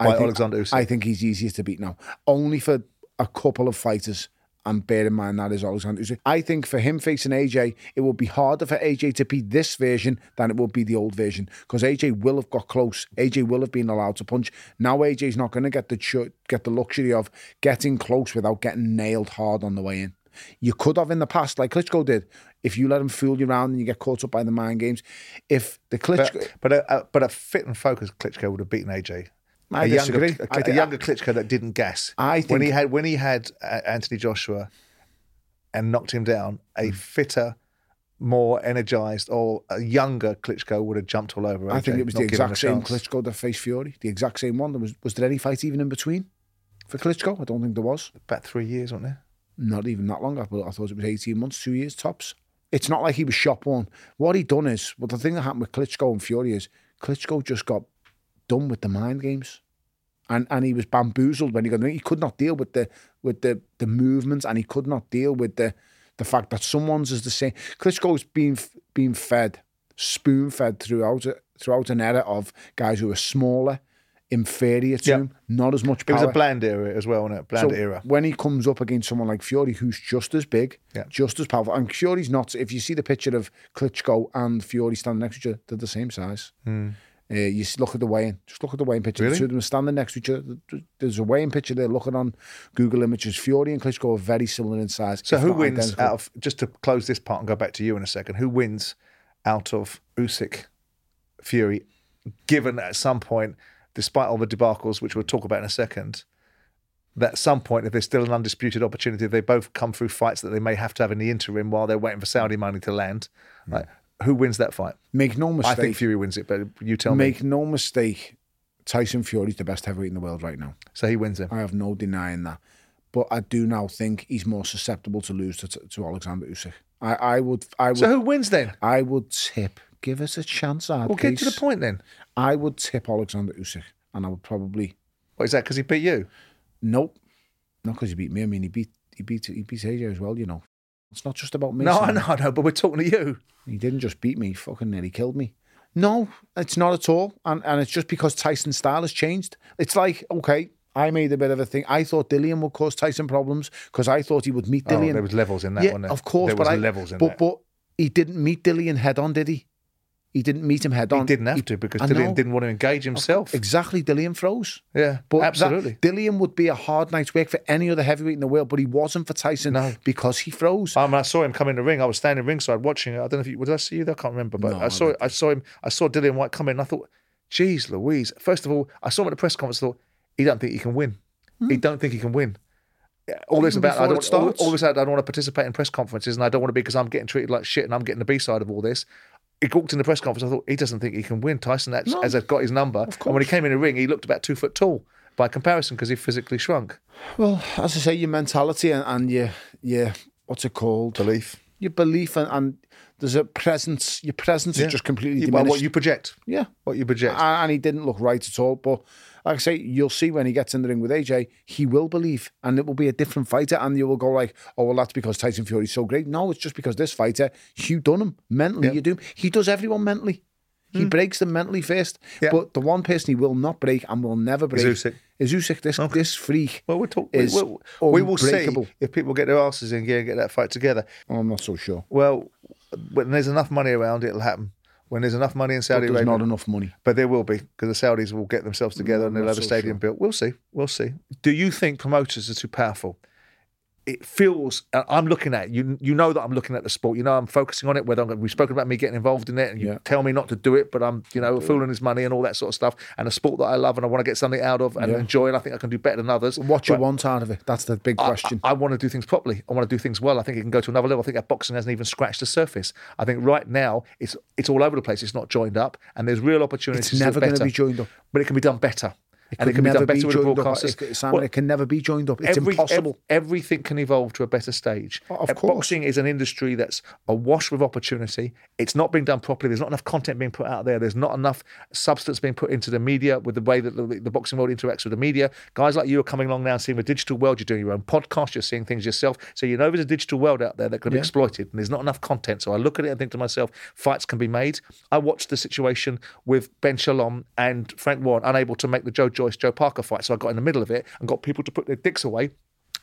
I by think- Alexander? I think he's easier to beat now. Only for a couple of fighters. And bear in mind that is always Alexander Usyk. I think for him facing AJ, it will be harder for AJ to beat this version than it will be the old version because AJ will have got close. AJ will have been allowed to punch. Now AJ's not going to get the ch- get the luxury of getting close without getting nailed hard on the way in. You could have in the past, like Klitschko did, if you let him fool you around and you get caught up by the mind games. If the Klitschko, but but a, a, but a fit and focused Klitschko would have beaten AJ. I a younger, disagree. a, I a thi- younger Klitschko that didn't guess. I think when he had when he had uh, Anthony Joshua and knocked him down, a Hmm. fitter, more energized, or a younger Klitschko would have jumped all over. I think it was the exact same. Klitschko that faced Fury, the exact same one. There was was there any fight even in between for Klitschko? I don't think there was. About three years, wasn't there? Not even that long. I thought I thought it was eighteen months, two years tops. It's not like he was shot one. What he done is, well, the thing that happened with Klitschko and Fury is Klitschko just got done with the mind games, and and he was bamboozled when he got. He could not deal with the with the the movements, and he could not deal with the the fact that someone's is the same. Klitschko's been been fed spoon fed throughout throughout an era of guys who are smaller, inferior to Yeah. him, not as much It was a bland era as well, wasn't it? Bland So era. when he comes up against someone like Fury, who's just as big, Yeah. just as powerful, and Fury's not. If you see the picture of Klitschko and Fury standing next to each other, they're the same size. Hmm. Uh, you look at the weigh-in. Just look at the weigh-in picture. Really? The two of them are standing next to each other. There's a weigh-in picture there. Looking on Google Images, Fury and Klitschko are very similar in size. So who wins identical. out of just to close this part and go back to you in a second? Who wins out of Usyk, Fury, given at some point, despite all the debacles which we'll talk about in a second, that at some point, if there's still an undisputed opportunity, if they both come through fights that they may have to have in the interim while they're waiting for Saudi money to land, like, who wins that fight? Make no mistake. I think Fury wins it, but you tell me. make no mistake. Tyson Fury's the best heavyweight in the world right now. So he wins it. I have no denying that. But I do now think he's more susceptible to lose to, to Alexander Usyk. I, I would, I would, So who wins then? I would tip. Give us a chance, We'll get to the point then. I would tip Alexander Usyk, and I would probably What is that? Because he beat you. nope, not because he beat me. I mean, he beat he beat he beat AJ as well. You know, it's not just about me. No, I know, I know, but we're talking to you. He didn't just beat me, he fucking nearly killed me. No, it's not at all. And and it's just because Tyson's style has changed. It's like, okay, I made a bit of a thing. I thought Dillian would cause Tyson problems because I thought he would meet Oh, Dillian. there was levels in that, yeah, there? of course, There but was I, levels in but, that. But he didn't meet Dillian head on, did he? He didn't meet him head on. He didn't have to because I Dillian didn't want to engage himself. Exactly, Dillian froze. Yeah, But that- absolutely. Dillian would be a hard night's work for any other heavyweight in the world, but he wasn't for Tyson No. because he froze. Um, I saw him come in the ring. I was standing ringside watching it. I don't know if you did. I see you there? I can't remember, but No, I I saw. I saw him. I saw Dillian Whyte come in. And I thought, "Geez, Louise." First of all, I saw him at the press conference. I thought he don't think he can win. He don't think he can win. All this Hmm. About I don't, all, all this about I don't want to participate in press conferences and I don't want to be because I'm getting treated like shit and I'm getting the B side of all this. He walked in the press conference. I thought he doesn't think he can win. Tyson that's, No. has got his number, and when he came in the ring, he looked about two foot tall by comparison because he physically shrunk. Well, as I say, your mentality and, and your your what's it called? Belief. Your belief and, and there's a presence. Your presence Yeah. is just completely diminished. well, what you project. yeah, What you project. and, and he didn't look right at all. But like I say, you'll see when he gets in the ring with AJ, he will believe, and it will be a different fighter. And you will go like, "Oh, well, that's because Tyson Fury's so great." No, it's just because this fighter, Hugh Dunham, mentally, Yeah. you do. He does everyone mentally. He hmm. breaks them mentally first. Yeah. But the one person he will not break and will never break Usyk. is Usyk. This this freak. Well, we'll talk. is we, we will see if people get their asses in gear and get that fight together. I'm not so sure. Well, when there's enough money around, it'll happen. When there's enough money in Saudi there's Arabia, not enough money. but there will be because the Saudis will get themselves mm, together and they'll have a stadium sure. built. We'll see. We'll see. Do you think promoters are too powerful? It feels. uh, I'm looking at you. You know that I'm looking at the sport. You know I'm focusing on it. Whether I'm going, we've spoken about me getting involved in it, and you Yeah. tell me not to do it, but I'm, you know, fooling his money and all that sort of stuff. And a sport that I love and I want to get something out of and Yeah. enjoy, and I think I can do better than others. What you want out of it? That's the big question. I, want to do things properly. I want to do things well. I think it can go to another level. I think that boxing hasn't even scratched the surface. I think right now it's it's all over the place. It's not joined up, and there's real opportunities. it's never going to be joined up. but it can be done better. And it can be done better with the joined up. broadcasters. It, Simon, Well, it can never be joined up. It's every- impossible. ev- everything can evolve to a better stage. Of Uh, course. Boxing is an industry that's awash with opportunity. It's not being done properly. There's not enough content being put out there. There's not enough substance being put into the media with the way that the, the boxing world interacts with the media. Guys like you are coming along now and seeing the digital world. You're doing your own podcast. You're seeing things yourself. So you know there's a digital world out there that can be exploited, and there's not enough content. So I look at it and think to myself, fights can be made. I watched the situation with Ben Shalom and Frank Warren unable to make the Joe Joyce Joe Parker fight. So I got in the middle of it and got people to put their dicks away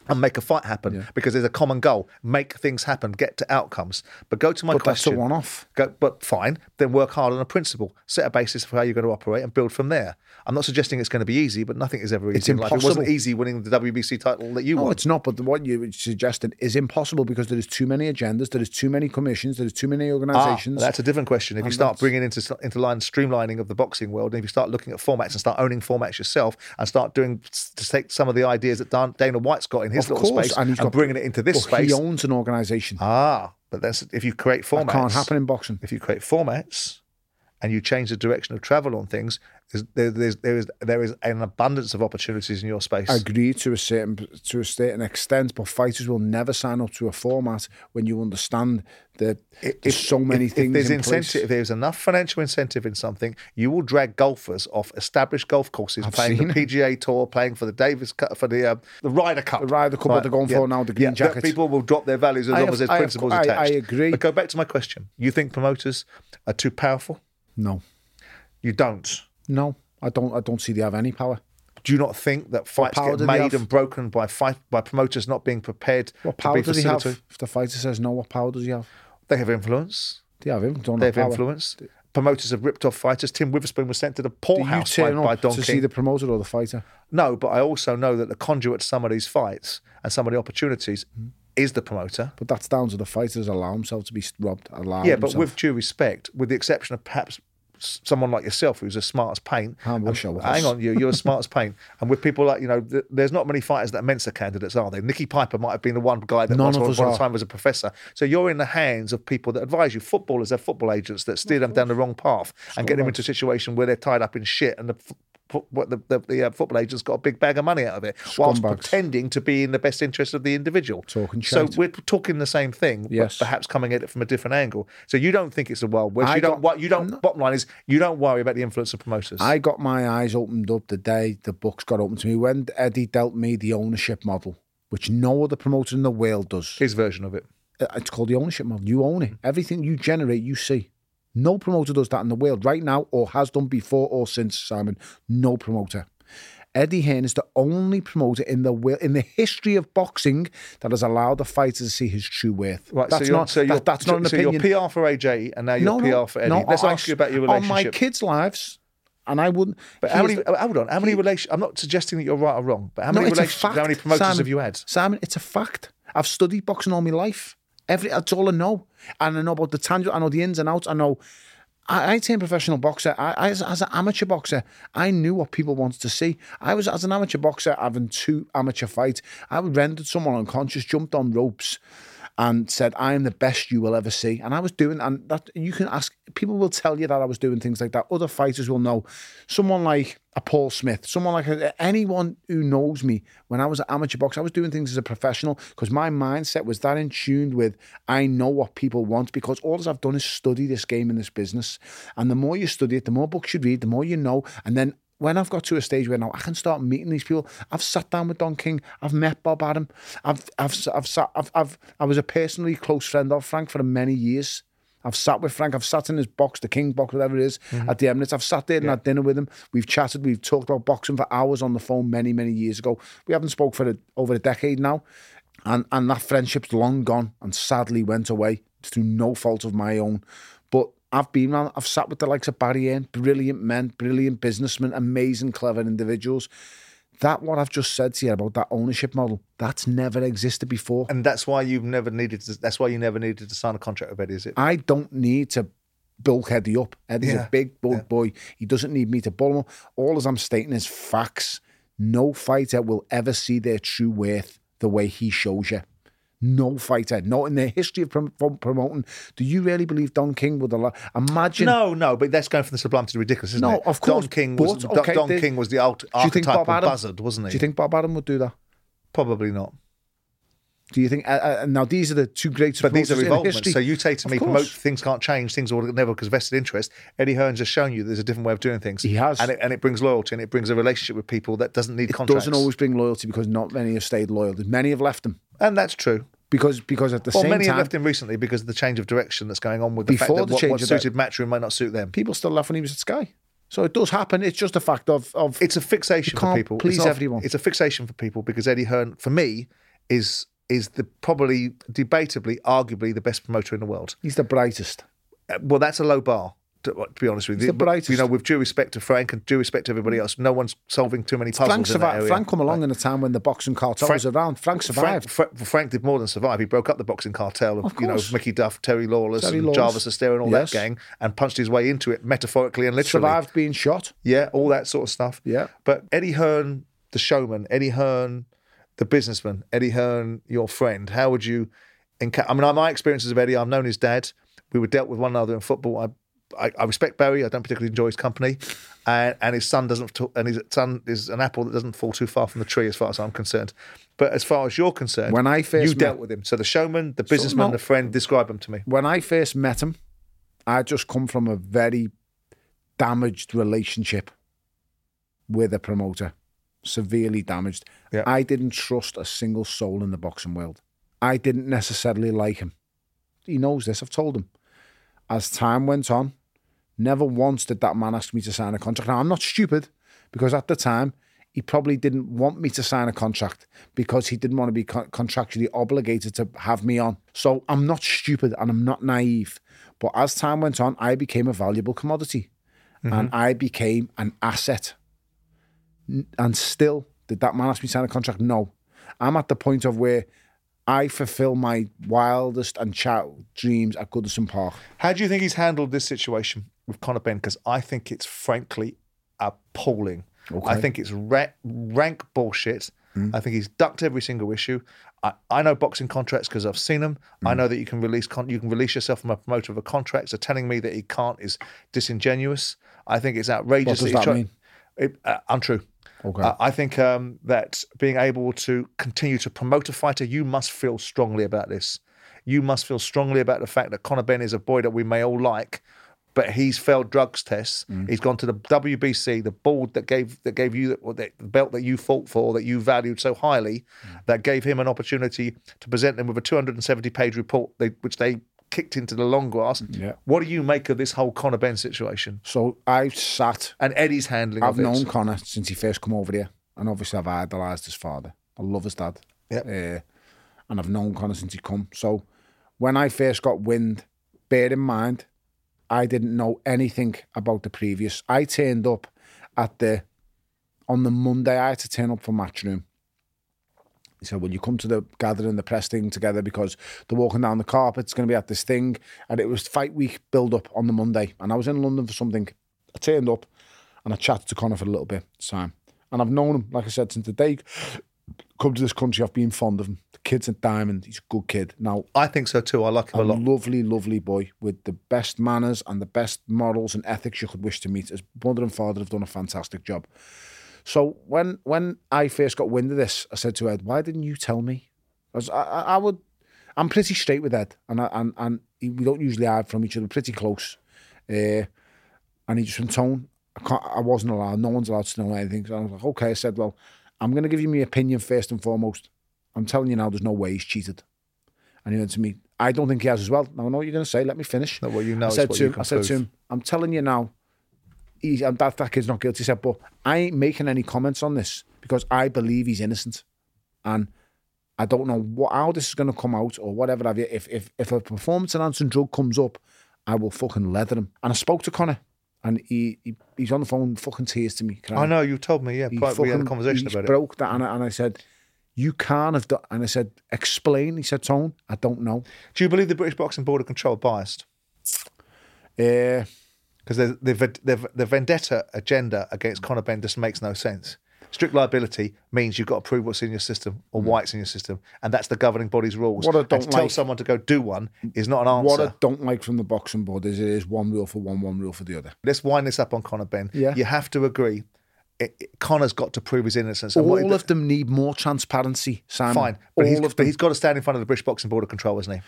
and make a fight happen because there's a common goal: make things happen, get to outcomes. But go to my but that's a question. one-off. Go, but fine, then work hard on a principle, set a basis for how you're going to operate, and build from there. I'm not suggesting it's going to be easy, but nothing is ever easy. It's life. It wasn't impossible. easy winning the WBC title that you No, won. it's not. But the, what you suggested is impossible because there is too many agendas, there is too many commissions, there is too many Ah, organisations. that's a different question. If you start that's- bringing into into line streamlining of the boxing world, and if you start looking at formats and start owning formats yourself, and start doing to take some of the ideas that Dan- Dana White's got in his Of little course, space and and, he's got- bringing it into this but space. he owns an organisation. ah, but that's if you create formats. that can't happen in boxing. if you create formats and you change the direction of travel on things, there, there's, there is there is an abundance of opportunities in your space. I agree to a certain to a certain extent, but fighters will never sign up to a format when you understand that there's so many if, things. If there's in incentive, place. if there's enough financial incentive in something, you will drag golfers off established golf courses, playing seen the it. PGA Tour, playing for the Davis Cup, for the uh, the Ryder Cup. The Ryder Cup that they're going for now, the green yeah, that jackets. People will drop their values as I long have- as there's I have- principles I- I agree. But go back to my question. You think promoters are too powerful? No, You don't. no, I don't. I don't see they have any power. Do you not think that fights power get made and broken by fight by promoters not being prepared What to power does he have? If the fighter says no, what power does he have? They have influence. They have. Don't They have have influence. Promoters have ripped off fighters. Tim Witherspoon was sent to the poorhouse by, by Don to King. see the promoter or the fighter? No, but I also know that the conduit to some of these fights and some of the opportunities Mm. is the promoter. But that's down to the fighters allow himself to be robbed. Allow yeah, but himself. with due respect, with the exception of perhaps someone like yourself who's as smart as paint. I wish I and- was. Hang on, you, you're as smart as paint. And with people like, you know, th- there's not many fighters that are Mensa candidates, are there? Nicky Piper might have been the one guy that None once of upon us upon a are. time was a professor. So you're in the hands of people that advise you. Footballers have football agents that steer them down the wrong path and get them into a situation where they're tied up in shit and the f- f- what the, the, the uh, football agent's got a big bag of money out of it whilst pretending to be in the best interest of the individual. Talking so shite. we're talking the same thing, Yes. but perhaps coming at it from a different angle. So you don't think it's a wild west. I You don't. What you don't. Bottom line is you don't worry about the influence of promoters. I got my eyes opened up the day the books got opened to me when Eddie dealt me the ownership model, which no other promoter in the world does. His version of it. Uh, It's called the ownership model. You own it. Everything you generate, you see. No promoter does that in the world right now, or has done before or since, Simon. No promoter. Eddie Hearn is the only promoter in the in the history of boxing that has allowed the fighter to see his true worth. Right, that's so you're, not so that, that's not an so opinion. you're PR for AJ, and now you're no, PR for Eddie. no, Let's I- ask you about your relationship. on my kids' lives, and I wouldn't. But how many? Hold on. How many relation? I'm not suggesting that you're right or wrong, but how many No, it's a relationships? How many promoters Simon. have you had? Simon, it's a fact. I've studied boxing all my life. Every that's all I know, and I know about the tangible. I know the ins and outs. I know. I, I turned professional boxer. I, I as, as an amateur boxer, I knew what people wanted to see. I was as an amateur boxer having two amateur fights. I rendered someone unconscious, jumped on ropes, and said, "I am the best you will ever see." And I was doing, and that you can ask. People will tell you that I was doing things like that. Other fighters will know. Someone like a Paul Smith, someone like a, anyone who knows me. When I was an amateur boxer, I was doing things as a professional because my mindset was that in tune with I know what people want because all I've done is study this game and this business. And the more you study it, the more books you read, the more you know. And then when I've got to a stage where now I can start meeting these people, I've sat down with Don King, I've met Bob Arum, I've I've I've sat I've, I've I was a personally close friend of Frank for many years. I've sat with Frank. I've sat in his box, the King box, whatever it is, mm-hmm. at the Emirates. I've sat there and had dinner with him. We've chatted. We've talked about boxing for hours on the phone many, many years ago. We haven't spoke for a, over a decade now, and and that friendship's long gone and sadly went away through no fault of my own. I've been around. I've sat with the likes of Barry Hearn, brilliant men, brilliant businessmen, amazing, clever individuals. That what I've just said to you about that ownership model, that's never existed before. And that's why you've never needed. To, that's why you never needed to sign a contract with Eddie, is it? I don't need to bulk Eddie up. Eddie's Yeah, a big bulk boy. He doesn't need me to bull him up. All as I'm stating is facts. No fighter will ever see their true worth the way he shows you. No fighter, not in the history of prom- prom- promoting. Do you really believe Don King would allow? Imagine. No, no, but that's going from the sublime to the ridiculous, isn't No, it? of course, Don King was but, okay, Don the- King was the alt- Do you think archetypal Bob Arum? buzzard, wasn't he? Do you think Bob Arum would do that? Probably not. Do you think? Uh, uh, now these are the two great? But these are revolvements. So you say to Of me, promote things can't change, things will never because vested interest. Eddie Hearn's has shown you there's a different way of doing things. He has. and it, and it brings loyalty and it brings a relationship with people that doesn't need contracts. It doesn't always bring loyalty because not many have stayed loyal. Many have left them, and that's true. because because at the Well, same many time have left him recently because of the change of direction that's going on with the Before fact that the what, what suited Matchroom might not suit them. people still left when he was at Sky. So it does happen. It's just a fact of of It's a fixation for people. It's please not- everyone. It's a fixation for people because Eddie Hearn, for me, is is the probably debatably, arguably the best promoter in the world. he's the brightest. Uh, Well, that's a low bar. To, to be honest with you, the But, brightest. you know, with due respect to Frank and due respect to everybody else, no one's solving too many puzzles Frank survived. area. Frank come along in a time when the boxing cartel Frank- was around. Frank Frank, survived. Fra- Frank did more than survive. He broke up the boxing cartel of, Of you know. Mickey Duff, Terry Lawless, Terry Lawless. Jarvis Astaire and all Yes. that gang, and punched his way into it metaphorically and literally. survived being shot. Yeah, all that sort of stuff. Yeah. But Eddie Hearn, the showman, Eddie Hearn, the businessman, Eddie Hearn, your friend, how would you enca- I mean, my experiences of Eddie, I've known his dad. We were dealt with one another in football. I, I, I respect Barry. I don't particularly enjoy his company, and, and his son doesn't. Talk, and his son is an apple that doesn't fall too far from the tree, as far as I'm concerned. But as far as you're concerned, When I first you met- dealt with him. So the showman, the businessman, no. the friend. Describe him to me. When I first met him, I just come from a very damaged relationship with a promoter, severely damaged. Yeah. I didn't trust a single soul in the boxing world. I didn't necessarily like him. He knows this. I've told him. As time went on, never once did that man ask me to sign a contract. Now, I'm not stupid because at the time, he probably didn't want me to sign a contract because he didn't want to be contractually obligated to have me on. So I'm not stupid and I'm not naive. But as time went on, I became a valuable commodity mm-hmm. and I became an asset. And still, did that man ask me to sign a contract? No. I'm at the point of where I fulfill my wildest and child dreams at Goodison Park. How do you think he's handled this situation with Conor Benn? Because I think it's frankly appalling. Okay. I think it's ra- rank bullshit. I think he's ducked every single issue. I, I know boxing contracts because I've seen them. I know that you can release con- you can release yourself from a promoter of a contract. So telling me that he can't is disingenuous. I think it's outrageous. What does that try- mean? It, uh, untrue. Okay. Uh, I think um, that being able to continue to promote a fighter, you must feel strongly about this. You must feel strongly about the fact that Conor Benn is a boy that we may all like, but he's failed drugs tests. Mm. He's gone to the WBC, the board that gave that gave you the, the belt that you fought for, that you valued so highly, Mm. that gave him an opportunity to present them with a 270 page report, they, which they kicked into the long grass. Yeah. What do you make of this whole Conor Benn situation So I've sat and Eddie's handling I've of it? known Conor since he first come over here. and obviously I've idolised his father. I love his dad. Yep. Uh, and I've known Conor since he come. So when I first got wind, bear in mind, I didn't know anything about the previous. I turned up at the on the Monday. I had to turn up for Matchroom. He said, "Will you come to the gathering, the press thing together because they're walking down the carpet. It's going to be at this thing." And it was fight week build up on the Monday, and I was in London for something. I turned up and I chatted to Conor for a little bit time, and I've known him, like I said, since the day come to this country. I've been fond of him. The kid's a diamond. He's a good kid. Now I think so too. I like him a a lot. lovely, lovely boy with the best manners and the best morals and ethics you could wish to meet. His mother and father have done a fantastic job. So when when I first got wind of this, I said to Ed, "Why didn't you tell me?" I, was, I, I would, I'm pretty straight with Ed, and I, and and he, we don't usually hide from each other, pretty close. Uh, and he just went, "Tone, I, can't, I wasn't allowed. No one's allowed to know anything." So I was like, "Okay." I said, "Well, I'm going to give you my opinion first and foremost. I'm telling you now, there's no way he's cheated." And he went to me, "I don't think he has as well." Now I know what you're going to say. Let me finish. No, well, you know I said to him, I said to him, I'm telling you now, he's, um, that, that kid's not guilty. He said, but I ain't making any comments on this because I believe he's innocent. And I don't know what how this is going to come out or whatever have you. If, if, if a performance enhancing drug comes up, I will fucking leather him. And I spoke to Conor and he, he he's on the phone fucking tears to me. crying. I know you told me. Yeah, He pri- we had a conversation he about it. broke that, and I, and I said, "You can't have done." And I said, "Explain." He said, "Tone, I don't know." Do you believe the British Boxing Board are controlled biased? Uh, Because the, the, the, the vendetta agenda against Conor Benn just makes no sense. Strict liability means you've got to prove what's in your system or mm. why it's in your system, and that's the governing body's rules. What I don't to tell like- someone to go do one is not an answer. what I don't like from the boxing board is it is one rule for one, one rule for the other. Let's wind this up on Conor Benn. Yeah. You have to agree. It, it- Conor's got to prove his innocence. and what- All of them need more transparency, Simon. Fine, but, All he's, of but them. he's got to stand in front of the British Boxing Board of Control, isn't he?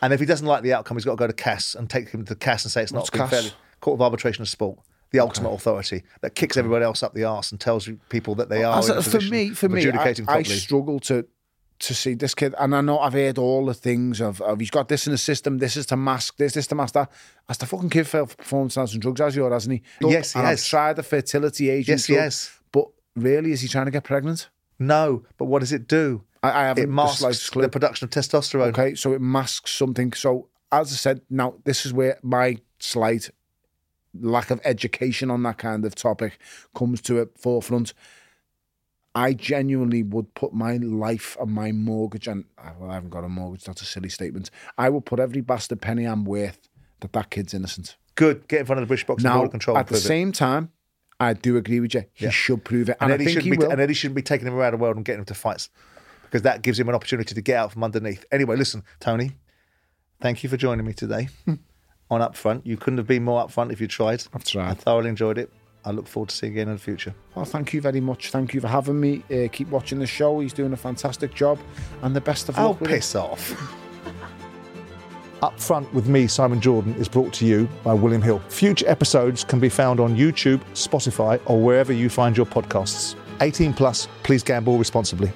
And if he doesn't like the outcome, he's got to go to CAS and take him to CAS and say it's What's not been CAS? fairly. Court of Arbitration of Sport, the ultimate authority that kicks everybody else up the arse and tells people that they are As in a- a for me, for me, I, I struggle to to see this kid, and I know I've heard all the things of, of he's got this in the system. This is to mask this, this to mask that. As the fucking kid for performance and drugs, as he or hasn't he? Yes, he has. Tried the fertility agent. Yes, drug, has. But really, is he trying to get pregnant? no, but what does it do? I, I haven't It masks the production of testosterone. Okay, so it masks something. So as I said, now this is where my slight lack of education on that kind of topic comes to a forefront. I genuinely would put my life and my mortgage, and uh, well, I haven't got a mortgage. That's a silly statement. I will put every bastard penny I'm worth that that kid's innocent. Good. Get in front of the British Boxing Board Now, of Control. at the prove it. same time, I do agree with you. He Yeah. should prove it, and, and, Eddie shouldn't he be, will. and Eddie shouldn't be taking him around the world and getting him to fights because that gives him an opportunity to get out from underneath. Anyway, listen, Tony, thank you for joining me today on Upfront. You couldn't have been more upfront if you tried. I've tried. I thoroughly enjoyed it. I look forward to seeing you again in the future. Well, thank you very much. Thank you for having me. Uh, keep watching the show. He's doing a fantastic job, and the best of Oh, luck it. piss off. Up Front with me, Simon Jordan, is brought to you by William Hill. Future episodes can be found on YouTube, Spotify, or wherever you find your podcasts. 18 plus, please gamble responsibly.